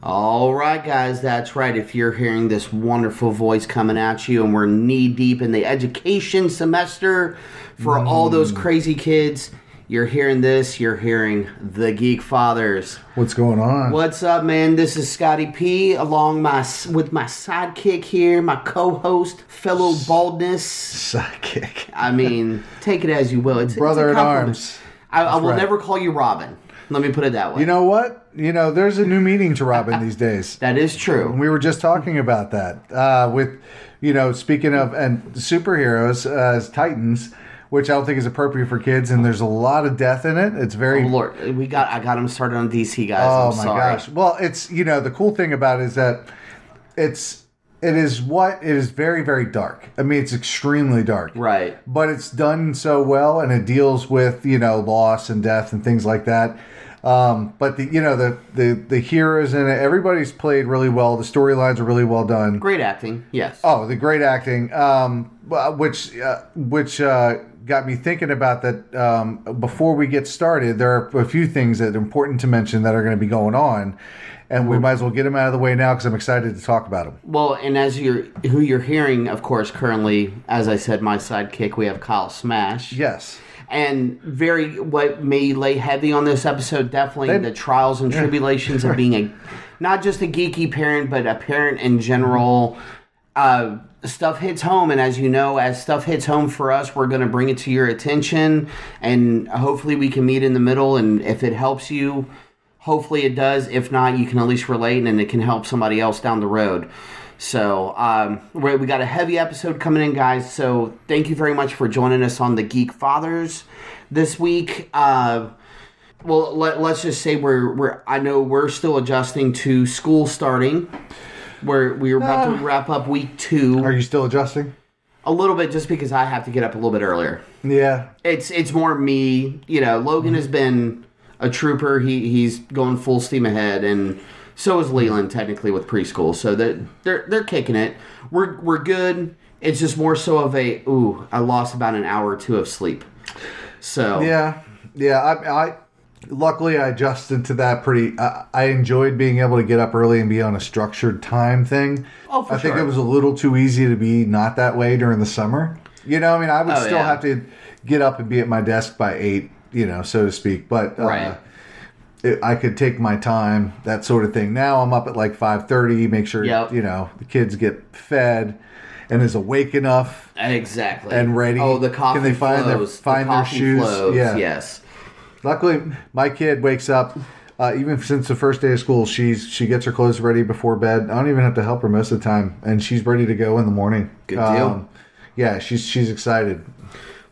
All right, guys, that's right. If you're hearing this wonderful voice coming at you, and we're knee deep in the education semester for all mm. those crazy kids, you're hearing this. You're hearing the Geek Fathers. What's going on? What's up, man? This is Scotty P. Along my with my sidekick here, my co-host, fellow baldness. Sidekick. I mean, take it as you will. It's it's Brother in arms. I, I will right. never call you Robin. Let me put it that way. You know what? You know, there's a new meaning to Robin these days. that is true. We were just talking about that uh, with, you know, speaking of and superheroes uh, as Titans, which I don't think is appropriate for kids, and there's a lot of death in it. It's very. Oh, Lord, we got I got him started on DC guys. Oh I'm my sorry. gosh! Well, it's you know the cool thing about it is that it's it is what it is very very dark. I mean, it's extremely dark. Right. but it's done so well and it deals with you know loss and death and things like that um, but the you know the, the the heroes in it everybody's played really well the storylines are really well done Great acting. Yes. oh the great acting um, which uh, which uh, got me thinking about that um, before we get started there are a few things that are important to mention that are going to be going on and we might as well get them out of the way now because i'm excited to talk about them Well, and as you're who you're hearing, of course, currently, as I said, my sidekick, we have Kyle Smash. yes And very what may lay heavy on this episode, definitely They- the trials and tribulations of being a not just a geeky parent, but a parent in general. Uh, stuff hits home, and as you know, as stuff hits home for us, we're going to bring it to your attention, and hopefully we can meet in the middle. And if it helps you, hopefully it does. If not, you can at least relate, and it can help somebody else down the road. So um, we we got a heavy episode coming in, guys. So thank you very much for joining us on the Geek Fathers this week. Uh, well, let, let's just say we're we're I know we're still adjusting to school starting. We're we're about to wrap up week two are you still adjusting a little bit just because I have to get up a little bit earlier. yeah It's it's more me. You know, Logan has been a trooper. He he's going full steam ahead, and so is Leland technically with preschool. So that they're they're kicking it. We're we're good. It's just more so of a ooh. I lost about an hour or two of sleep. So Yeah, yeah. I, I luckily I adjusted to that pretty. I, I enjoyed being able to get up early and be on a structured time thing. Oh, for I think it was a little too easy to be not that way during the summer. You know, I mean, I would Oh, still yeah. have to get up and be at my desk by eight. You know, so to speak. But uh, Right. It, I could take my time, that sort of thing. Now I'm up at like five thirty. Make sure Yep. you know the kids get fed and is awake enough exactly and ready. Oh, the coffee Can they find their- flows. The find their coffee shoes? flows, Yeah. Yes. Luckily, my kid wakes up. Uh, even since the first day of school, she's she gets her clothes ready before bed. I don't even have to help her most of the time, and she's ready to go in the morning. Good deal. yeah, she's she's excited.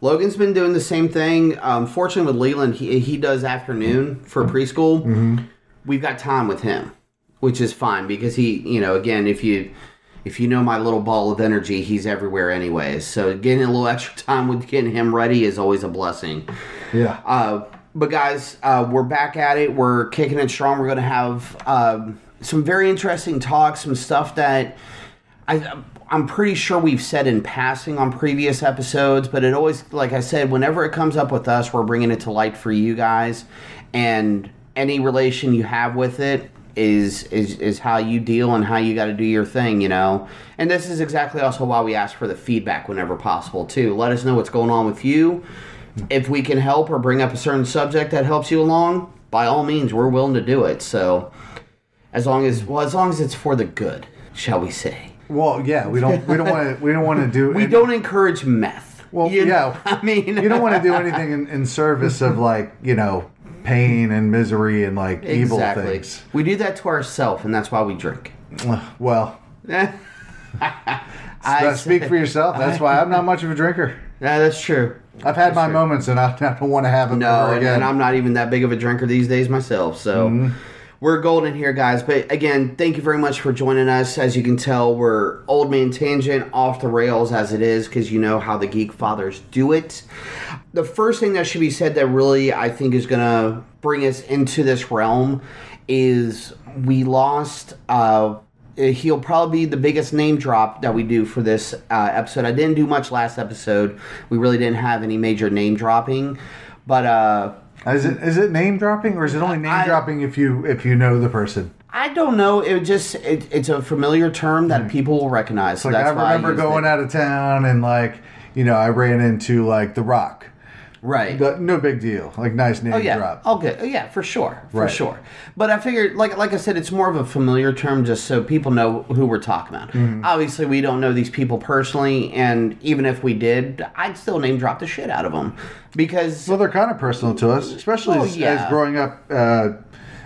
Logan's been doing the same thing. Um, fortunately, with Leland, he, he does afternoon for preschool. We've got time with him, which is fine because he, you know, again, if you if you know my little ball of energy, he's everywhere anyways. So getting a little extra time with getting him ready is always a blessing. Yeah, Uh, but guys, uh, we're back at it. We're kicking it strong. We're going to have um, some very interesting talks, some stuff that I, I'm pretty sure we've said in passing on previous episodes. But it always, like I said, whenever it comes up with us, we're bringing it to light for you guys, and any relation you have with it is is is how you deal and how you got to do your thing, you know. And this is exactly also why we ask for the feedback whenever possible too. Let us know what's going on with you. If we can help or bring up a certain subject that helps you along, by all means, we're willing to do it. So, as long as well, as long as it's for the good, shall we say? Well, yeah, we don't we don't want to we don't want to do We don't encourage meth. Well, You know- yeah. I mean, you don't want to do anything in, in service of like you know pain and misery and like evil things. We do that to ourselves, and that's why we drink. Well, I speak for yourself. That's why I'm not much of a drinker. Yeah, that's true. I've had my moments, and I, don't want to have them No, ever and, again. and I'm not even that big of a drinker these days myself. So Mm-hmm. We're golden here, guys. But again, thank you very much for joining us. As you can tell, we're old man tangent off the rails as it is because you know how the geek fathers do it. The first thing that should be said that really I think is going to bring us into this realm is we lost. Uh, he'll probably be the biggest name drop that we do for this uh, episode. I didn't do much last episode. We really didn't have any major name dropping, but uh, is it is it name dropping or is it only name I- dropping if you if you know the person? I don't know. It just it, it's a familiar term that people will recognize. So Hmm. Like I remember used going it. out of town and like you know I ran into like The Rock. Right. But no big deal. Like nice name Oh yeah. drop. Okay. Yeah, for sure. For Right. sure. But I figured, like like I said, it's more of a familiar term, just so people know who we're talking about. Mm-hmm. Obviously, we don't know these people personally, and even if we did, I'd still name drop the shit out of them because Well, they're kind of personal to us, especially Oh, as, yeah. as growing up uh,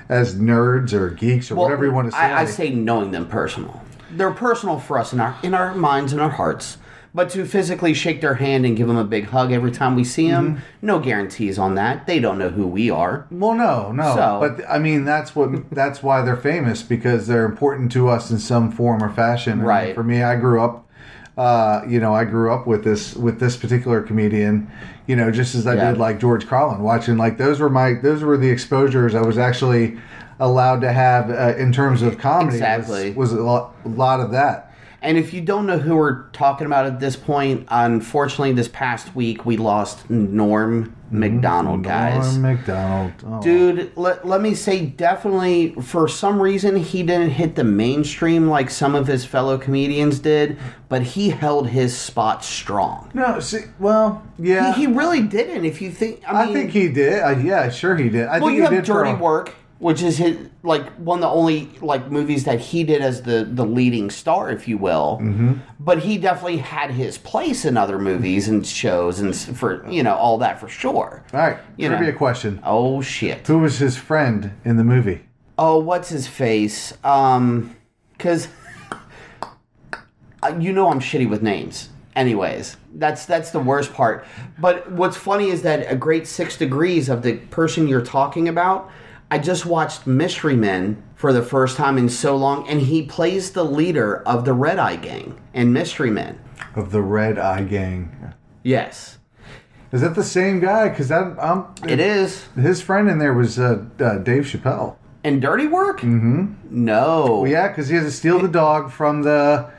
as nerds or geeks or well, whatever you want to say. I, I say knowing them personal. They're personal for us in our in our minds and our hearts. But to physically shake their hand and give them a big hug every time we see them, Mm-hmm. no guarantees on that. They don't know who we are. Well, no, no, So- but I mean that's what that's why they're famous because they're important to us in some form or fashion. Right. For me, I grew up, uh, you know, I grew up with this with this particular comedian, you know, just as I Yeah. did like George Carlin, watching like those were my those were the exposures I was actually allowed to have uh, in terms of comedy. was- Exactly. was, a, lot, a lot of that. And if you don't know who we're talking about at this point, unfortunately, this past week we lost Norm Macdonald, guys. Norm Macdonald, oh. Dude, let, let me say, definitely, for some reason, he didn't hit the mainstream like some of his fellow comedians did, but he held his spot strong. No, see, well, yeah, He, he really didn't. If you think, I, I think he did. Uh, yeah, sure he did. I well, think you he have Dirty Work, which is his like one of the only like movies that he did as the the leading star, if you will. Mm-hmm. But he definitely had his place in other movies and shows and for you know all that for sure. All right, You trivia know. question: Oh shit. Who was his friend in the movie? Oh, what's his face? Um, because you know I'm shitty with names. Anyways, that's that's the worst part. But what's funny is that a great six degrees of the person you're talking about. I just watched Mystery Men for the first time in so long, and he plays the leader of the Red Eye Gang in Mystery Men. Of the Red Eye Gang. Yes, Is that the same guy? Because that um, it is. his friend in there was uh, uh, Dave Chappelle. In Dirty Work? Mm-hmm. No. Well, yeah, because he has to steal the dog from the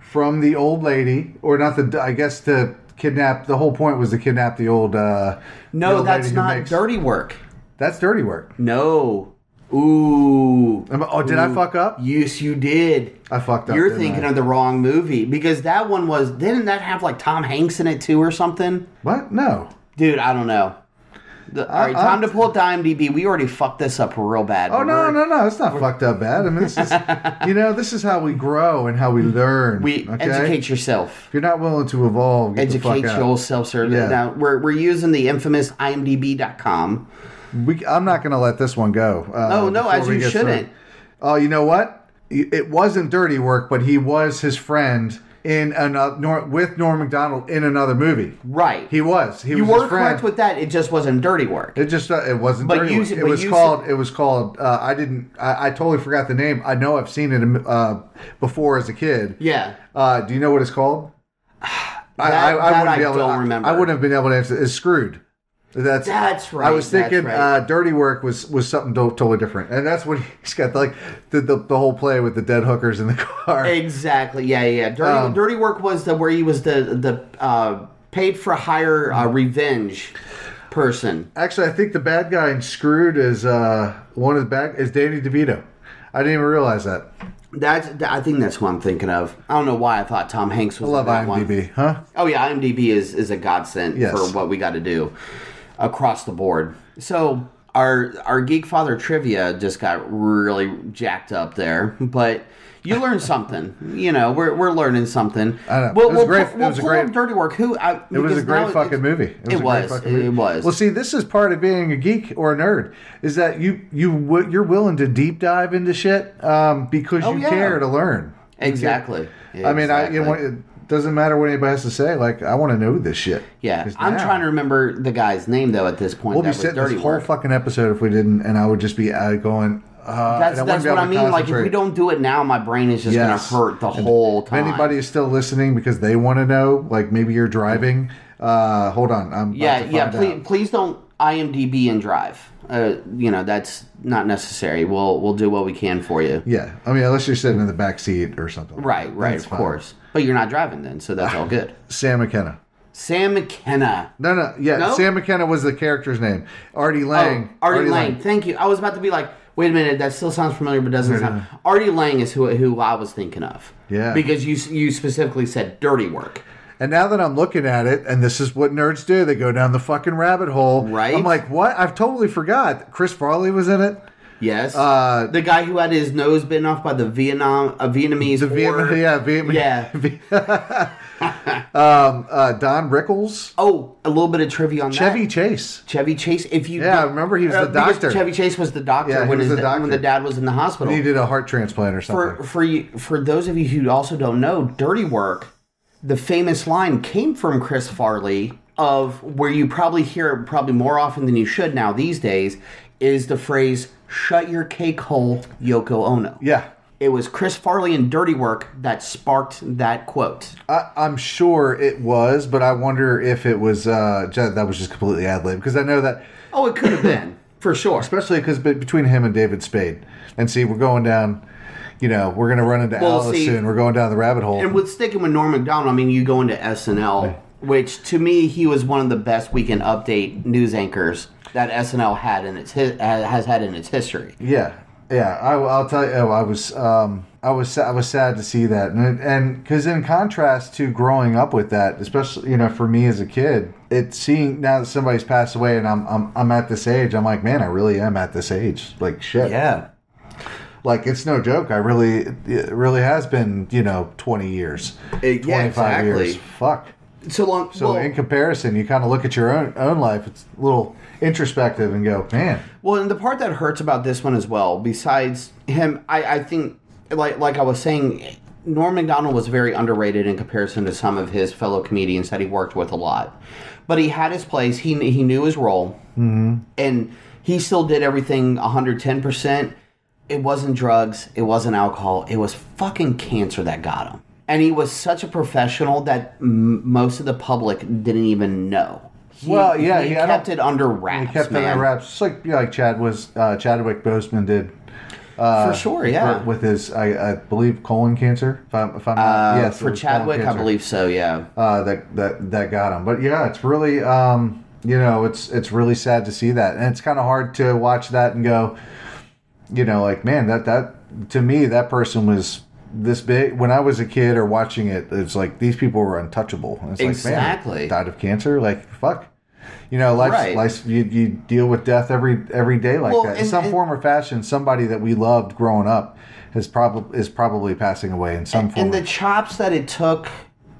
from the old lady, or not the. I guess to kidnap. The whole point was to kidnap the old. Uh, the no, old that's not makes- Dirty Work. That's dirty work. No. Ooh. Oh, did I Ooh. fuck up? Yes, you did. I fucked up. You're didn't thinking I? of the wrong movie because that one was. Didn't that have like Tom Hanks in it too or something? what? No. Dude, I don't know. The, all right, I- time to pull up the IMDb. We already fucked this up real bad. Oh but no, we're- no, no! It's not fucked up bad. I mean, this is, you know, this is how we grow and how we learn. We okay? educate yourself. If you're not willing to evolve, get the Educate fuck out. your self-service. Yeah. Now we're, we're using the infamous IMDb.com. We, I'm not going to let this one go. Uh, Oh, no, as you shouldn't. Oh, you know what? It wasn't dirty work, but he was his friend in another Nor, with Norm Macdonald in another movie. Right. He was. He you was were friend. correct with that. It just wasn't dirty work. It just uh, it wasn't But dirty you work. said- It was called. It was called. Uh, I didn't. I, I totally forgot the name. I know I've seen it uh, before as a kid. yeah. Uh, do you know what it's called? I, That- that wouldn't I be able don't to, remember. I wouldn't have been able to answer. It's screwed. That's That's right, I was thinking right. uh, dirty work was was something to- totally different, and that's what he's got like the, the the whole play with the dead hookers in the car. Exactly. Yeah, yeah. yeah. Dirty, Um, dirty work was the where he was the the uh, paid for hire uh, revenge person. Actually, I think the bad guy in Screwed is uh, one of the bad is Danny DeVito. I didn't even realize that. That's that- I think that's who I'm thinking of. I don't know why I thought Tom Hanks was I love that one. IMDb, huh? Oh yeah, IMDb is is a godsend Yes. for what we got to do across the board. So our our Geek Father trivia just got really jacked up there, but You learn something. You know, we're, we're learning something. I know. We'll, It was we'll great- it we'll was a great- Dirty Work. Who? I, It was a great now fucking movie. It was. Great fucking It movie. was. Well, see, this is part of being a geek or a nerd is that you you you're willing to deep dive into shit um, because Oh, you yeah. care to learn. Exactly. I mean, I you know, Exactly. it doesn't matter what anybody has to say. Like, I want to know this shit. Yeah, I'm now- trying to remember the guy's name though. At this point, We'll be sitting this whole Work. fucking episode if we didn't, and I would just be uh, going. Uh, That's and I wouldn't that's what I mean. Like if we don't do it now, my brain is just Yes. gonna hurt the And whole If time. anybody is still listening because they want to know, like maybe you're driving. Uh, hold on, I'm yeah, to yeah. Please, out. please don't IMDb and drive. Uh, you know that's not necessary. We'll we'll do what we can for you. Yeah, I mean, unless you're sitting in the back seat or something. Right, right, of fine. course. But you're not driving then, so that's all good. Sam McKenna. Sam McKenna. No, no, yeah, No? Sam McKenna was the character's name. Artie oh, Lange. Oh, Artie, Lange. Thank you. I was about to be like, wait a minute, that still sounds familiar, but doesn't sound. Artie Lange is who who I was thinking of. Yeah. Because you you specifically said dirty work. And now that I'm looking at it, and this is what nerds do, they go down the fucking rabbit hole. Right. I'm like, what? I've totally forgot. Chris Farley was in it. Yes. Uh, the guy who had his nose bitten off by the Vietnam a Vietnamese The. Vietnam, yeah, Vietnam, Yeah. um, uh, Don Rickles, Oh, a little bit of trivia on Chevy that. Chase. Chevy Chase. If you Yeah, remember he was the doctor. Chevy Chase was the doctor Yeah, when was his the da- doctor. when the dad was in the hospital. Needed a heart transplant or something. for for you for those of you who also don't know, Dirty Work, the famous line came from Chris Farley of where you probably hear it probably more often than you should now these days is the phrase "Shut your cake hole, Yoko Ono." yeah, It was Chris Farley and Dirty Work that sparked that quote. I, I'm sure it was, but I wonder if it was uh, that was just completely ad lib because I know that, Oh, it could have been for sure. especially because between him and David Spade, and see, we're going down. You know, we're gonna run into Well, Alice see- soon. We're going down the rabbit hole. And with sticking with Norm Macdonald, I mean, you go into SNL, which to me he was one of the best weekend update news anchors that SNL had in its hi- has had in its history. Yeah, yeah. I, will tell you, oh, I was, um, I was, I was sad to see that, and and because in contrast to growing up with that, especially you know for me as a kid, it's seeing now that somebody's passed away, and I'm, I'm, I'm at this age. I'm like, man, I really am at this age. Like shit. Yeah. Like it's no joke. I really, it really has been, you know, 20 years, It- yeah, 25 years. Fuck. So long. So well, in comparison, you kind of look at your own own life. It's a little introspective and go, man. Well, and the part that hurts about this one as well, besides him, I, I think, like like I was saying, Norm Macdonald was very underrated in comparison to some of his fellow comedians that he worked with a lot. But he had his place. He he knew his role, mm-hmm. and he still did everything 110 percent. It wasn't drugs. It wasn't alcohol. It was fucking cancer that got him. And he was such a professional that m- most of the public didn't even know. He, Well, yeah, he he- kept it under wraps. He kept it under wraps, just like know, like Chad was uh, Chadwick Boseman did For sure, yeah. for- with his I, I believe colon cancer. If I'm, if I'm not, Uh, yes, for Chadwick, I believe so. Yeah. uh, that that that got him. But yeah, it's really um, you know it's it's really sad to see that, and it's kind of hard to watch that and go, you know, like man, that that to me that person was this big when I was a kid or watching it. It's like these people were untouchable. And it's Exactly. like man, died of cancer. Like fuck. You know, life's, Right. life's you, you deal with death every every day like Well, that in and- some and- form or fashion. Somebody that we loved growing up is probably is probably passing away in some form. And the chops that it took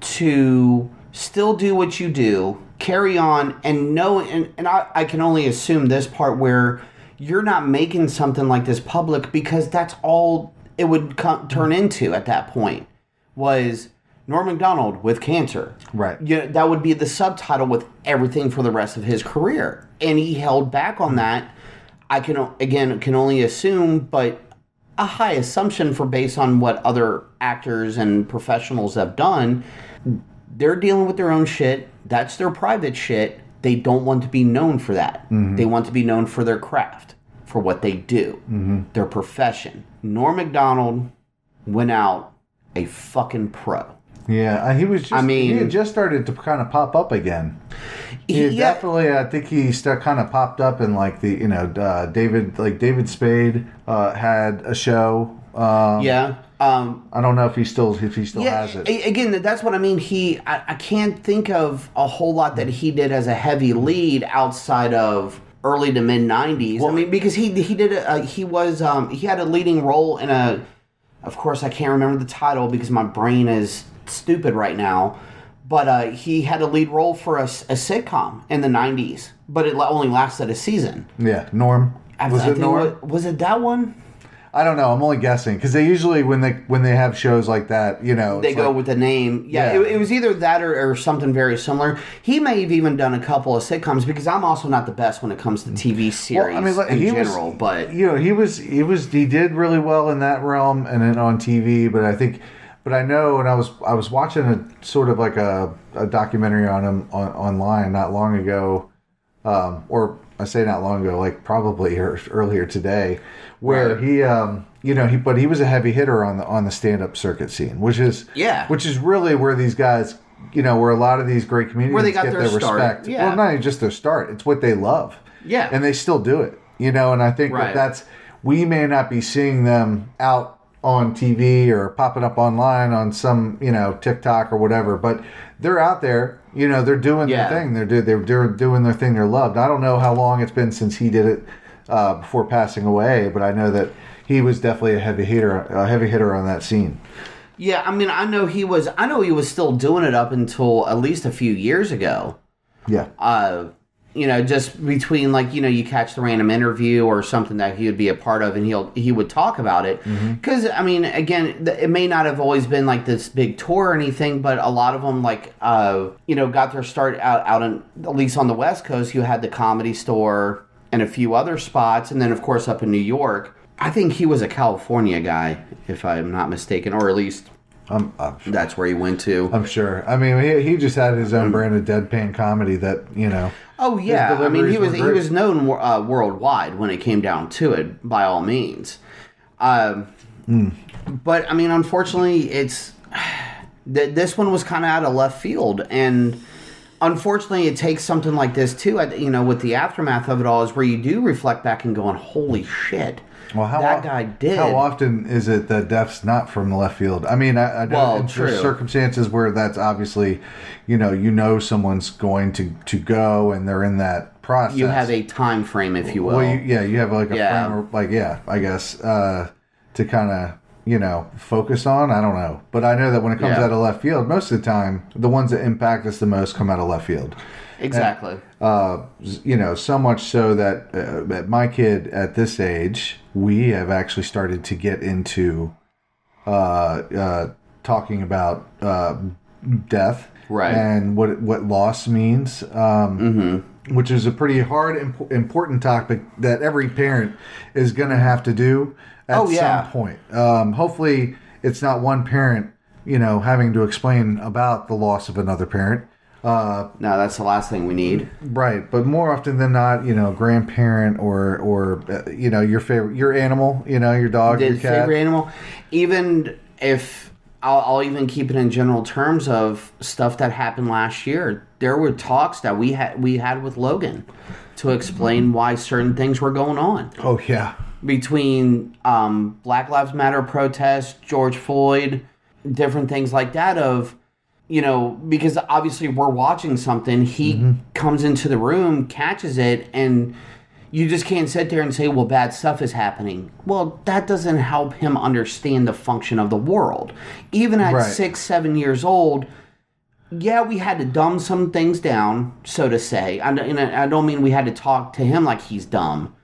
to still do what you do, carry on, and know, and, and I, I can only assume this part where you're not making something like this public because that's all it would co- turn mm-hmm. into at that point was Norm Macdonald with cancer. Right. Yeah, that would be the subtitle with everything for the rest of his career, and he held back on mm-hmm. that. I can again can only assume, but a high assumption for based on what other actors and professionals have done. They're dealing with their own shit. That's their private shit. They don't want to be known for that. Mm-hmm. They want to be known for their craft, for what they do, their profession. Norm Macdonald went out a fucking pro. Yeah, uh, he was. Just, I mean- he had just started to kind of pop up again. He had Yeah. definitely. I think he kind of popped up in like the you know uh, David like David Spade uh, had a show. Um, Yeah. Um, I don't know if he still if he still yeah. has it. Again, that's what I mean. He, I, I can't think of a whole lot that he did as a heavy lead outside of early to mid '90s. Well, I mean, because he he did a, uh, he was um, he had a leading role in a of course, I can't remember the title because my brain is stupid right now. But uh, he had a lead role for a, s- a sitcom in the '90s, but it only lasted a season. Yeah, Norm. I- Was I it think Norm? wa- Was it that one? I don't know. I'm only guessing because they usually when they when they have shows like that, you know, They go like- with the name. Yeah, Yeah. It, it was either that or, or something very similar. He may have even done a couple of sitcoms because I'm also not the best when it comes to TV series I like, in he was- general. but you know, he was he was he did really well in that realm and then on TV. But I think, but I know, and I was I was watching a sort of like a, a documentary on him on, online not long ago, um, or I say not long ago, like probably earlier today, where Right. he, um, you know, he but he was a heavy hitter on the on the stand up circuit scene, which is Yeah. which is really where these guys. You know, where a lot of these great comedians Where they got get their their, respect. yeah. Well, not even just their start; it's what they love. Yeah. and they still do it. You know, and I think Right. that that's we may not be seeing them out on TV or popping up online on some you know TikTok or whatever, but they're out there. You know, they're doing Yeah. their thing. They're do, they're they're doing their thing. They're loved. I don't know how long it's been since he did it uh, before passing away, but I know that he was definitely a heavy hitter, a heavy hitter on that scene. yeah, I mean, I know he was. I know he was still doing it up until at least a few years ago. Yeah. uh, you know, just between like you know, you catch the random interview or something that he would be a part of, and he'll he would talk about it. Because I mean, again, it may not have always been like this big tour or anything, but a lot of them like uh, you know got their start out out in at least on the West Coast. You had the Comedy Store and a few other spots, and then of course up in New York. I think he was a California guy, if I'm not mistaken, or at least I'm, I'm, that's where he went to. I'm sure. I mean, he, he just had his own brand of deadpan comedy that you know. Oh yeah, I mean he was he was known uh, worldwide when it came down to it, by all means. Um, Hmm. But I mean, unfortunately, it's th- this one was kind of out of left field, and unfortunately, it takes something like this too. You know, with the aftermath of it all, is where you do reflect back and going, "Holy shit." Well, how that guy did. How often is it that death's not from the left field? I mean, I, I know Well, true. circumstances where that's obviously, you know, you know someone's going to to go and they're in that process. You have a time frame, if you will. well, you, yeah, you have like a Yeah. frame, of, like yeah, I guess uh, to kind of you know focus on. I don't know, but I know that when it comes Yeah. out of left field, most of the time, the ones that impact us the most come out of left field exactly. uh, you know, so much so that uh, my kid at this age, we have actually started to get into uh, uh, talking about uh, death, Right. and what what loss means, um, Mm-hmm. which is a pretty hard, imp- important topic that every parent is going to have to do at Oh, yeah. some point. Um, hopefully, it's not one parent, you know, having to explain about the loss of another parent. Uh, No, that's the last thing we need. Right, but more often than not, you know, grandparent or or uh, you know your favorite your animal, you know, your dog, your cat. favorite animal. Even if I'll, I'll even keep it in general terms of stuff that happened last year. There were talks that we had we had with Logan to explain why certain things were going on Oh yeah, between um, Black Lives Matter protests, George Floyd, different things like that. Of you know, because obviously we're watching something. He comes into the room, catches it, and you just can't sit there and say, well, bad stuff is happening. Well, that doesn't help him understand the function of the world. Even at Right. six, seven years old, yeah, we had to dumb some things down, so to say. I, and I don't mean we had to talk to him like he's dumb.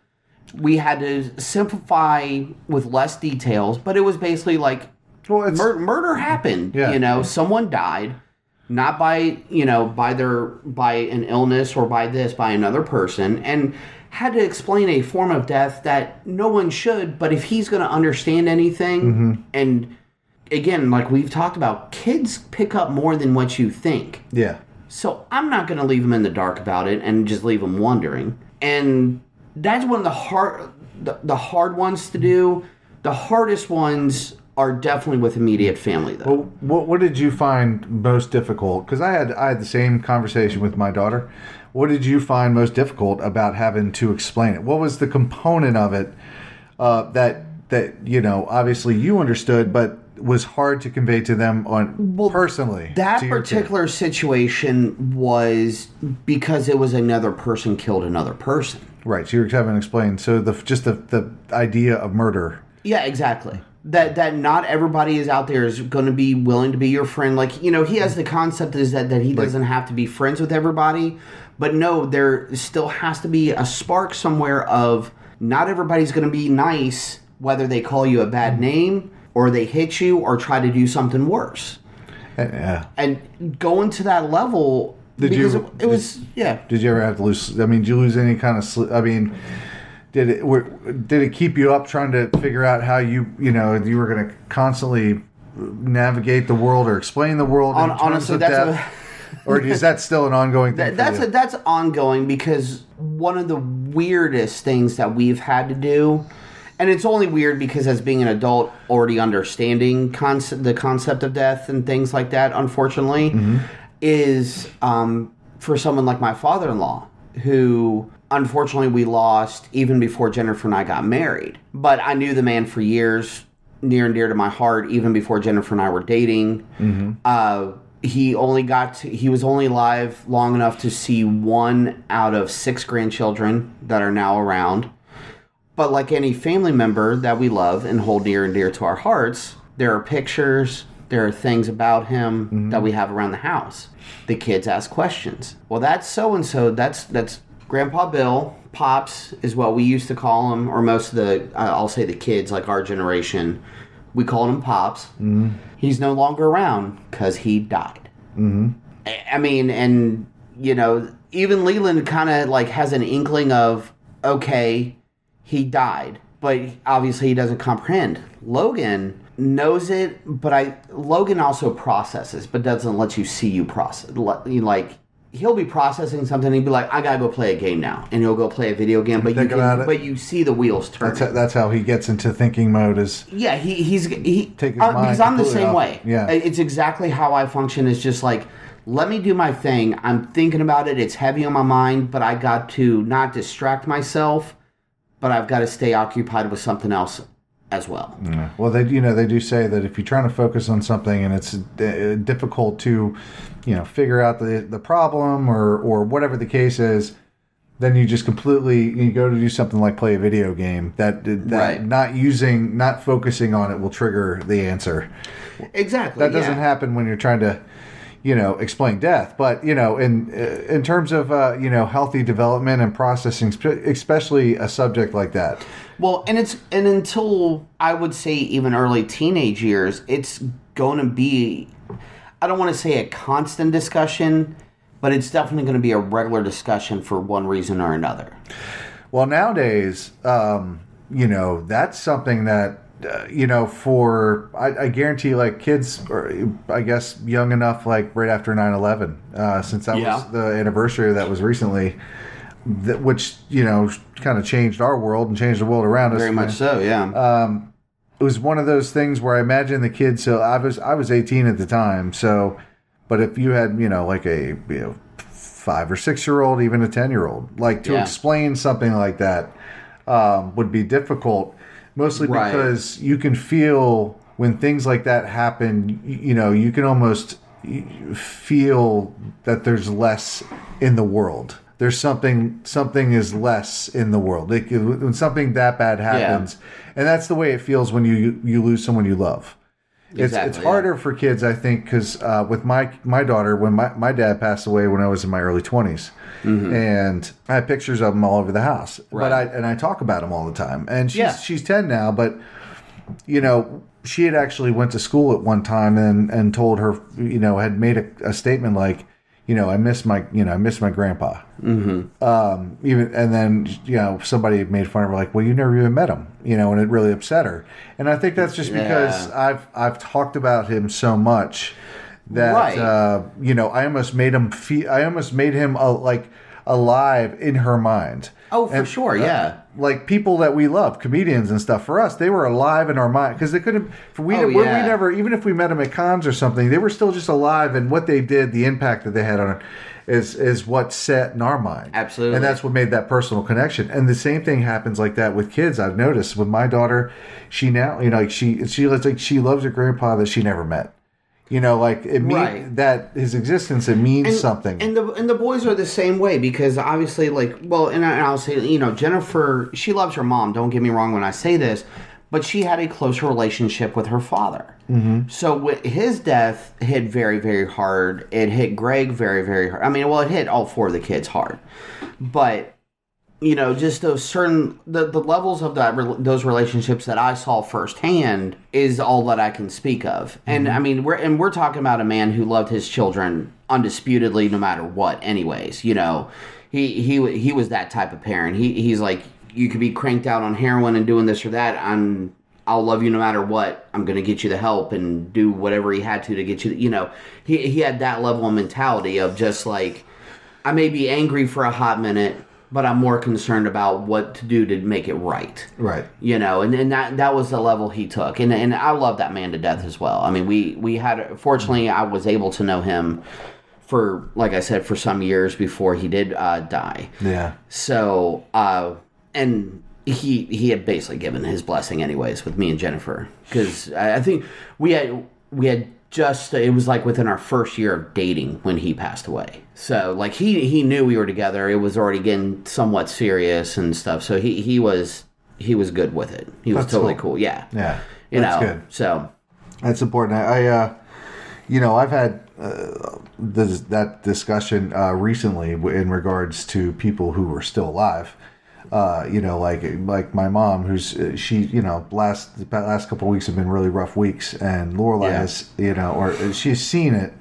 We had to simplify with less details, but it was basically like well, mur- murder happened. Yeah. You know, someone died, not by you know by their by an illness or by this by another person, and had to explain a form of death that no one should. But if he's going to understand anything, Mm-hmm. and again, like we've talked about, kids pick up more than what you think. yeah, So I'm not going to leave them in the dark about it and just leave them wondering. And that's one of the hard, the, the hard ones to do. The hardest ones are definitely with immediate family, though. Well, what what did you find most difficult? Because I had I had the same conversation with my daughter. What did you find most difficult about having to explain it? What was the component of it uh, that that you know obviously you understood, but was hard to convey to them on personally? that particular situation was because it was another person killed another person. Right. So you're having explained. So the just the the idea of murder. Yeah, exactly. that that not everybody is out there is going to be willing to be your friend like you know he has the concept is that that he doesn't have to be friends with everybody but no there still has to be a spark somewhere of not everybody's going to be nice whether they call you a bad mm-hmm. name or they hit you or try to do something worse eh, Yeah. and going to that level Did because you- it, it was yeah Did you ever have to lose? I mean, did you lose any kind of sleep? I mean, did it were, did it keep you up trying to figure out how you you know you were going to constantly navigate the world or explain the world? Terms honestly, of that's death? or is that still an ongoing thing? That, that's a, that's ongoing because one of the weirdest things that we've had to do, and it's only weird because as being an adult, already understanding concept the concept of death and things like that, unfortunately, mm-hmm. Is um, for someone like my father-in-law who. Unfortunately, we lost even before Jennifer and I got married. But I knew the man for years, near and dear to my heart, even before Jennifer and I were dating. Uh, he only got to, he was only alive long enough to see one out of six grandchildren that are now around. But like any family member that we love and hold near and dear to our hearts, there are pictures, there are things about him mm-hmm. that we have around the house. The kids ask questions. Well, that's so and so. That's that's Grandpa Bill. Pops is what we used to call him, or most of the I'll say the kids, like our generation, we called him Pops. Mm-hmm. He's no longer around because he died. Mm-hmm. I I mean, and you know, even Leland kind of like has an inkling of okay, he died, but obviously he doesn't comprehend. Logan knows it, but I Logan also processes, but doesn't let you see you process. You Like he'll be processing something, and he'd be like, "I gotta go play a game now," and he'll go play a video game. But you Think about can, it. but you see the wheels turn. That's how, that's how he gets into thinking mode. Is Yeah, he he's he Take his uh, mind because I'm the same off. way. Yeah. it's exactly how I function. It's just like let me do my thing. I'm thinking about it. It's heavy on my mind, but I got to not distract myself, but I've got to stay occupied with something else as well. well, they you know they do say that if you're trying to focus on something and it's uh, difficult to, you know, figure out the the problem or or whatever the case is, then you just completely you go to do something like play a video game that that Right. not using not focusing on it will trigger the answer. Exactly. That doesn't yeah. happen when you're trying to, you know, explain death. But you know, in in terms of uh, you know healthy development and processing, especially a subject like that. Well, and it's and until I would say even early teenage years, it's going to be I don't want to say a constant discussion, but it's definitely going to be a regular discussion for one reason or another. Well, nowadays, um, you know, that's something that, uh, you know, for, I, I guarantee, like, kids, or I guess young enough, like, right after 9 11, uh, since that Yeah. was the anniversary that was recently, that, which, you know, kind of changed our world and changed the world around us. Very much so, yeah. Uh, It was one of those things where I imagine the kids, so I was, I was 18 at the time. So, but if you had, you know, like a, you know, five or six year old, even a 10 year old, like to Yeah. explain something like that um, would be difficult, mostly Right. because you can feel when things like that happen, you know, you can almost feel that there's less in the world. There's something, something is less in the world. Like, when something that bad happens, and that's the way it feels when you you lose someone you love. It's, it's Exactly, yeah. harder for kids, I think, because uh, with my my daughter, when my, my dad passed away when I was in my early 20s, and I have pictures of him all over the house. But Mm-hmm. Right. I and I talk about him all the time. And she's Yeah. she's ten now, but you know she had actually went to school at one time and and told her you know had made a, a statement like you know I miss my you know I miss my grandpa. Mm-hmm. Um, even and then you know somebody made fun of her like well you never even met him you know and it really upset her. And I think that's just because Yeah. I've I've talked about him so much that Right. uh, you know I almost made him feel I almost made him uh, like alive in her mind. oh, for and- sure, yeah. Like people that we love, comedians and stuff. For us, they were alive in our mind because they couldn't. We, Oh, we, we never, even if we met them at cons or something, they were still just alive. And what they did, the impact that they had on is is what set in our mind. Absolutely. and that's what made that personal connection. And the same thing happens like that with kids. I've noticed with my daughter. She now, you know, like she she like she loves her grandpa that she never met. You know, like it mean Right. that his existence it means And- something. And the and the boys are the same way because obviously, like, well, and, I, and I'll say, you know, Jennifer, she loves her mom. Don't get me wrong when I say this, but she had a closer relationship with her father. Mm-hmm. So with his death hit very, very hard. It hit Greg very, very hard. I mean, well, it hit all four of the kids hard, but you know, just those certain the, the levels of that those relationships that I saw firsthand is all that I can speak of. And mm-hmm. I mean, we're and we're talking about a man who loved his children undisputedly, no matter what. Anyways, you know, he he he was that type of parent. He he's like you could be cranked out on heroin and doing this or that. I'm I'll love you no matter what. I'm going to get you the help and do whatever he had to to get you. The, you know, he he had that level of mentality of just like I may be angry for a hot minute, but I'm more concerned about what to do to make it right. Right. You know, and, and that that was the level he took, and and I love that man to death as well. I mean, we we had fortunately I was able to know him for like I said for some years before he did uh, die. Yeah. So, uh, and he he had basically given his blessing anyways with me and Jennifer because I, I think we had we had just it was like within our first year of dating when he passed away. So like he he knew we were together. It was already getting somewhat serious and stuff. So he he was he was good with it. He was That's totally cool. cool. Yeah. Yeah. You That's know. good. So That's important. I, I uh, you know, I've had uh, this, that discussion uh, recently in regards to people who were still alive. Uh, you know, like like my mom, who's uh, she, you know, last the last couple of weeks have been really rough weeks, and Lorelai Yeah. has, you know, or she's seen it,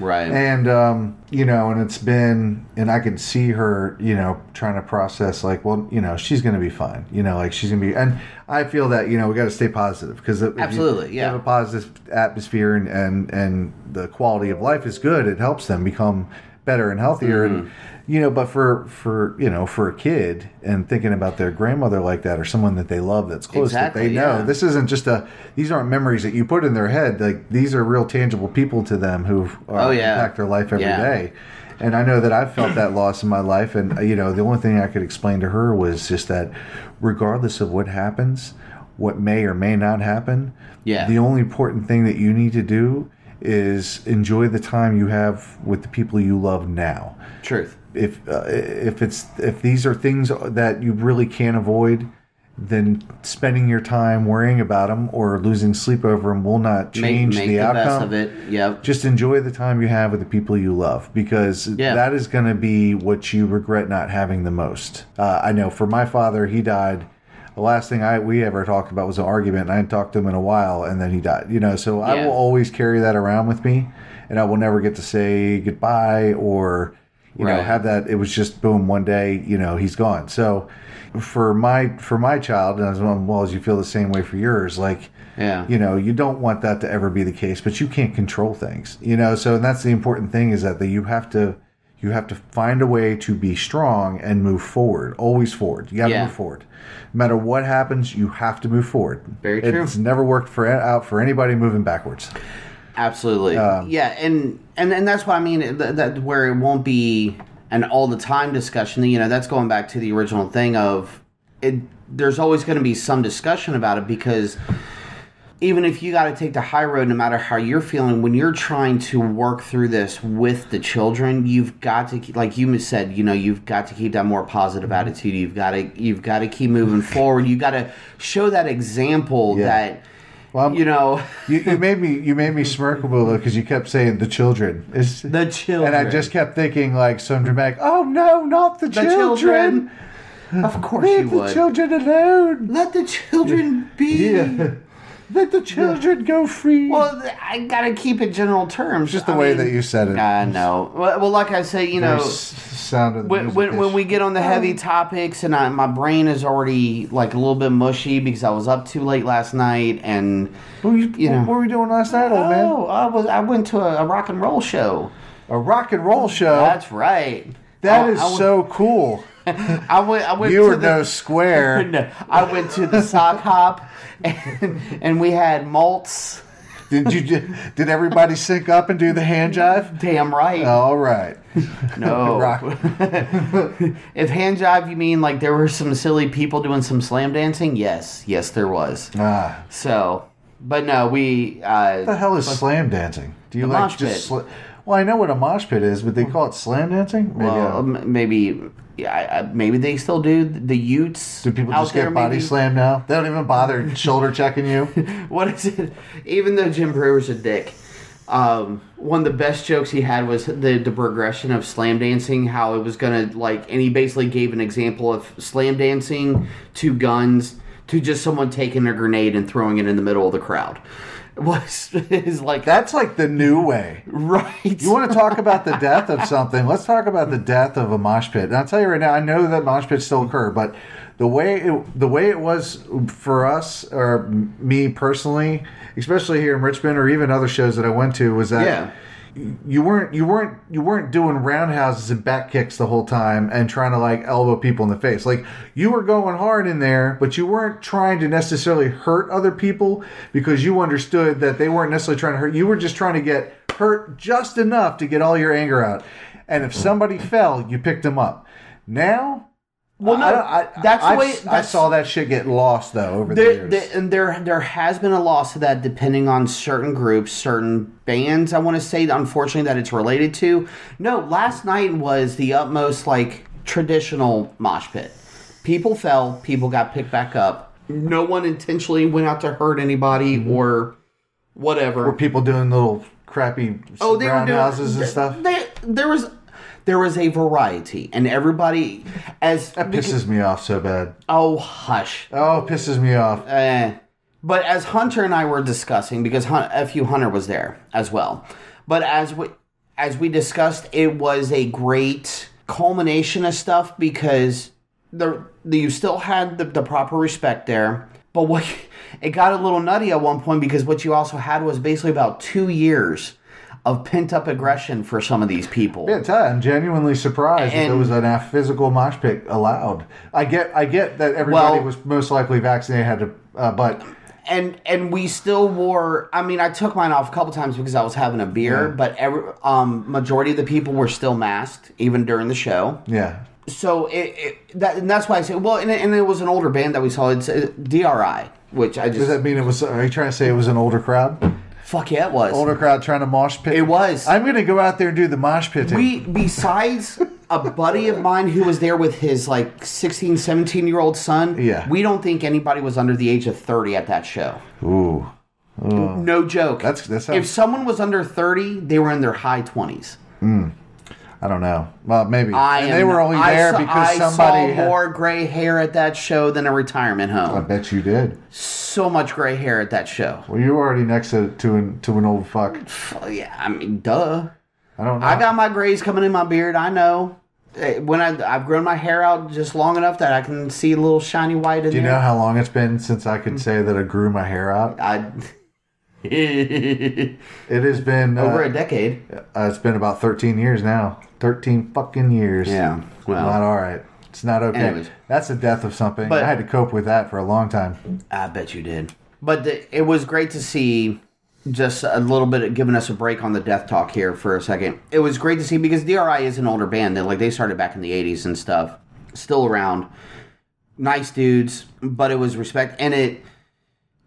right. and um, you know, and it's been, and I can see her, you know, trying to process like, well, you know, she's going to be fine, you know, like she's going to be, and I feel that you know we got to stay positive because Absolutely, you yeah. have a positive atmosphere and and and the quality of life is good. It helps them become better and healthier, Mm-hmm. You know, but for for you know for a kid and thinking about their grandmother like that or someone that they love that's close that they Exactly, know yeah. this isn't just a these aren't memories that you put in their head like these are real tangible people to them who uh, Oh, yeah. impact their life every day. Yeah. And I know that I've felt that loss in my life, and you know, the only thing I could explain to her was just that, regardless of what happens, what may or may not happen, Yeah. the only important thing that you need to do is enjoy the time you have with the people you love now. Truth. If uh, if it's if these are things that you really can't avoid, then spending your time worrying about them or losing sleep over them will not change make the the, outcome best of it. Yep. just enjoy the time you have with the people you love because Yeah. that is going to be what you regret not having the most. Uh, I know for my father, he died. The last thing I we ever talked about was an argument, and I hadn't talked to him in a while, and then he died. You know, so I will always carry that around with me, and I will never get to say goodbye or you know have that. It was just boom one day, you know, he's gone. So for my for my child, and as well as you feel the same way for yours, like Yeah. you know you don't want that to ever be the case but you can't control things you know so and that's the important thing is that, that you have to you have to find a way to be strong and move forward always forward you got to Yeah. move forward no matter what happens you have to move forward Very true. it's never worked for out for anybody moving backwards Absolutely. Um, yeah, and and and that's what I mean. That, that where it won't be an all the time discussion. You know, that's going back to the original thing of it. There's always going to be some discussion about it because even if you got to take the high road, no matter how you're feeling, when you're trying to work through this with the children, you've got to, keep, like you said, you know, you've got to keep that more positive Mm-hmm. attitude. You've got to, you've got to keep moving forward. You got to show that example Yeah. that, Well, I'm- you know, you, you made me you made me smirk a little because you kept saying the children It's- the children. and I just kept thinking like some dramatic oh no not the, the children, children. Of course leave the would. children alone Let the children be. yeah let the children go free Well, I gotta keep it general terms. just the I way mean, that you said it I know. Well, well, like I say, you know, sound of the when, when, when we get on the heavy topics, and I, my brain is already like a little bit mushy because I was up too late last night, and what were, you, you know. what were we doing last night, old man? oh, I was I went to a, a rock and roll show. A rock and roll show. That's right. that I- is I went- so cool. I went. I went. You to were the, no square. No, I went to the sock hop, and, and we had malts. Did you? Did everybody sync up and do the hand jive? Damn right. All right. No. Rock. if hand jive you mean like there were some silly people doing some slam dancing, yes, yes there was. Ah, So but no, we. Uh, What the hell is slam dancing? Do you like just? Sl- well, I know what a mosh pit is, but they call it slam dancing. Maybe well, I- um, maybe. Yeah, maybe they still do the Utes. do people just get body maybe? slammed now? They don't even bother shoulder checking you. What is it? Even though Jim Breuer's a dick, um, one of the best jokes he had was the, the progression of slam dancing, how it was gonna like, and he basically gave an example of slam dancing to guns to just someone taking a grenade and throwing it in the middle of the crowd. Was is like That's like the new way. right? You want to talk about the death of something? Let's talk about the death of a mosh pit. And I'll tell you right now, I know that mosh pits still occur, but the way it, the way it was for us or me personally, especially here in Richmond or even other shows that I went to, was that yeah. You weren't you weren't you weren't doing roundhouses and back kicks the whole time and trying to like elbow people in the face. Like you were going hard in there, but you weren't trying to necessarily hurt other people because you understood that they weren't necessarily trying to hurt. You were just trying to get hurt just enough to get all your anger out. And if somebody fell, you picked them up. Now, Well, no, I, I, that's the way- I saw that shit get lost though over the years. there, and there, there has been a loss to that depending on certain groups, certain bands. I want to say, unfortunately, that it's related to. No, last night was the utmost like traditional mosh pit. People fell, people got picked back up. No one intentionally went out to hurt anybody Mm-hmm. or whatever. were people doing little crappy oh, they were doing roundhouses and stuff? They, there was, there was a variety, and everybody as That pisses me off so bad. oh hush. Oh, it pisses me off. Eh. But as Hunter and I were discussing, because FU Hunter was there as well, but as we as we discussed, it was a great culmination of stuff because the, the you still had the, the proper respect there, but what it got a little nutty at one point because what you also had was basically about two years of pent up aggression for some of these people. Yeah, tell I'm genuinely surprised that there was an a physical mosh pit allowed. I get, I get that everybody Well- was most likely vaccinated, had to, uh, but and and we still wore i mean i took mine off a couple times because i was having a beer but every um majority of the people were still masked even during the show yeah, so it, it that and that's why i say well and it, and it was an older band that we saw it's uh, DRI which i just does that mean it was? Are you trying to say it was an older crowd? Fuck yeah it was Older crowd trying to mosh pit. It was. I'm going to go out there and do the mosh pit. we besides a buddy of mine who was there with his like 16 17 year old son Yeah. we don't think anybody was under the age of 30 at that show Ooh, no joke That's- that sounds- if someone was under 30 they were in their high 20s I don't know. Well, maybe. I and am, they were only I there saw, because I somebody. saw had- more gray hair at that show than a retirement home. I bet you did. So much gray hair at that show. Well, you were already next to to an to an old fuck. Yeah, I mean, duh. I don't know. I got my grays coming in my beard. I know. Eh, When I, I've grown my hair out just long enough that I can see a little shiny white in Do you there. know how long it's been since I could say that I grew my hair out? I, It has been over uh, a decade. Uh, it's been about 13 years now. 13 fucking years. Yeah. Well, Not all right. It's not okay. Anyways. That's the death of something. But- I had to cope with that for a long time. I bet you did. But the, it was great to see just a little bit of giving us a break on the death talk here for a second. It was great to see because DRI is an older band. They like they started back in the '80s and stuff. Still around, nice dudes, but it was respect and it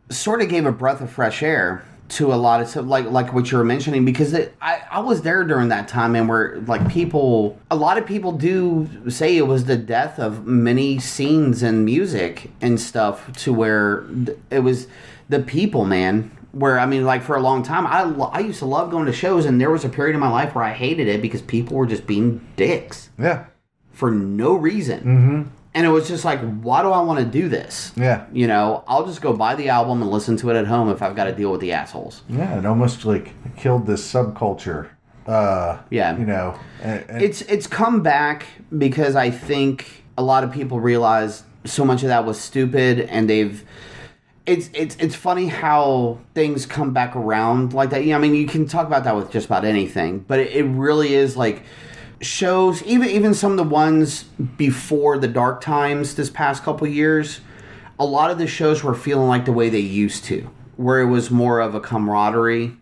sort of gave a breath of fresh air to a lot of stuff like like what you were mentioning because it, I I was there during that time and where like people a lot of people do say it was the death of many scenes and music and stuff to where it was the people man where I mean like for a long time I lo- I used to love going to shows and there was a period in my life where I hated it because people were just being dicks Yeah. for no reason mm-hmm. And it was just like why do I want to do this Yeah. you know, I'll just go buy the album and listen to it at home if I've got to deal with the assholes. Yeah. It almost like killed this subculture. Uh, Yeah. You know, and, and It's it's come back because I think a lot of people realize so much of that was stupid and they've it's it's it's funny how things come back around like that. Yeah, I mean, you can talk about that with just about anything, but it, it really is like shows even even some of the ones before the dark times this past couple years a lot of the shows were feeling like the way they used to where it was more of a camaraderie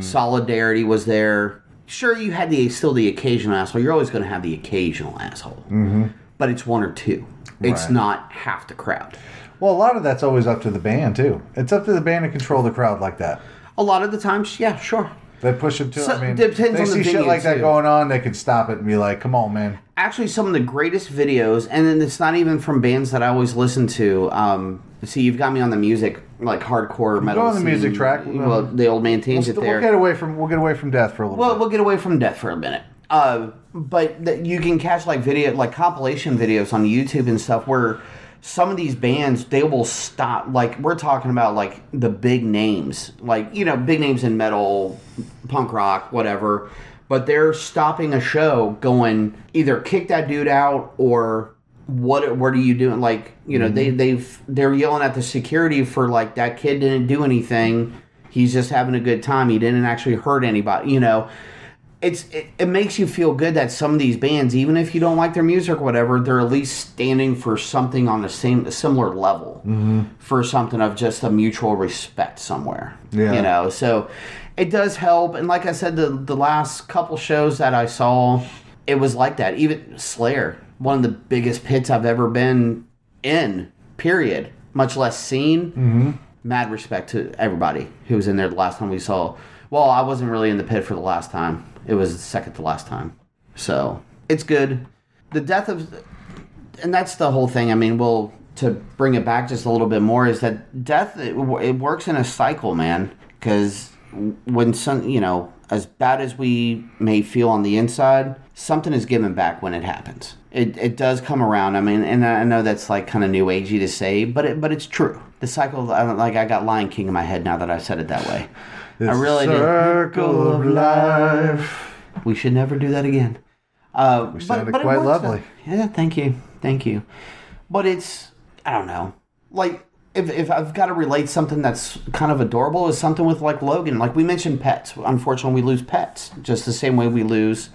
solidarity was there sure you had the still the occasional asshole you're always going to have the occasional asshole mm-hmm. but it's one or two It's Right. not half the crowd. Well, a lot of that's always up to the band too. It's up to the band to control the crowd like that. A lot of the times, yeah, sure. They push them to. So- I mean, depends they on the see shit like that going on, they could stop it and be like, "Come on, man." actually some of the greatest videos and then it's not even from bands that i always listen to um see you've got me on the music like hardcore metal Go on the music track. well the old man We'll, tangent we'll get away from we'll get away from death for a little well bit. we'll get away from death for a minute uh but th- you can catch like video like compilation videos on youtube and stuff where some of these bands they will stop like we're talking about like the big names like you know big names in metal punk rock whatever but they're stopping a show going either kick that dude out or what what are you doing? Like you know they mm-hmm. they've they're yelling at the security for like that kid didn't do anything. He's just having a good time. He didn't actually hurt anybody you know it's it, it makes you feel good that some of these bands even if you don't like their music or whatever they're at least standing for something on the same similar level for something of just a mutual respect somewhere Yeah. you know? So it does help. And like i said the the last couple shows that i saw it was like that. Even slayer one of the biggest pits i've ever been in period. Much less seen. Mm-hmm. mad respect to everybody who was in there the last time we saw. Well i wasn't really in the pit for the last time it was the second to last time so it's good the death of and that's the whole thing. I mean, well, to bring it back just a little bit more is that death it, it works in a cycle, man. Because when some, you know, as bad as we may feel on the inside, something is given back when it happens. It, it does come around. I mean, and I know that's like kind of new agey to say, but it, but it's true. The cycle, like I got Lion King in my head now that I've said it that way. I really did. circle of life. We should never do that again. Uh, but, sounded but it quite lovely. Yeah, thank you, thank you. But it's I don't know, like if if I've got to relate something that's kind of adorable is something with like Logan. Like we mentioned pets. Unfortunately, we lose pets just the same way we lose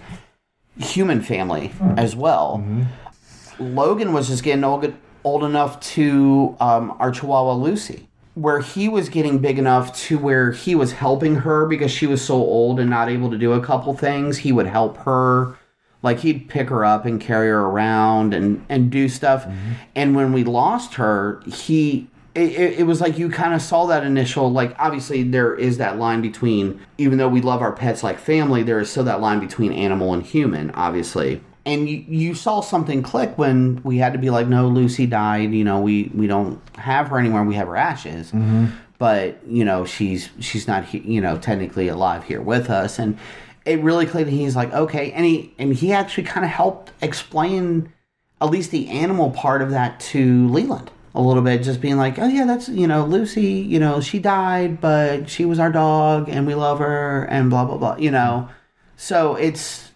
human family as well. Mm-hmm. Logan was just getting old, old enough to um, our Chihuahua Lucy, where he was getting big enough to where he was helping her because she was so old and not able to do a couple things. He would help her. Like he'd pick her up and carry her around and, and do stuff. Mm-hmm. And when we lost her, he it, it, it was like you kind of saw that initial like obviously there is that line between even though we love our pets like family there is still that line between animal and human obviously and you, you saw something click when we had to be like no lucy died you know we we don't have her anymore we have her ashes. Mm-hmm. But you know she's she's not he, you know technically alive here with us. And it really clicked and he's like okay and he and he actually kind of helped explain at least the animal part of that to Leland a little bit, just being like, oh yeah, that's you know Lucy, you know she died, but she was our dog and we love her and blah blah blah, you know. So it's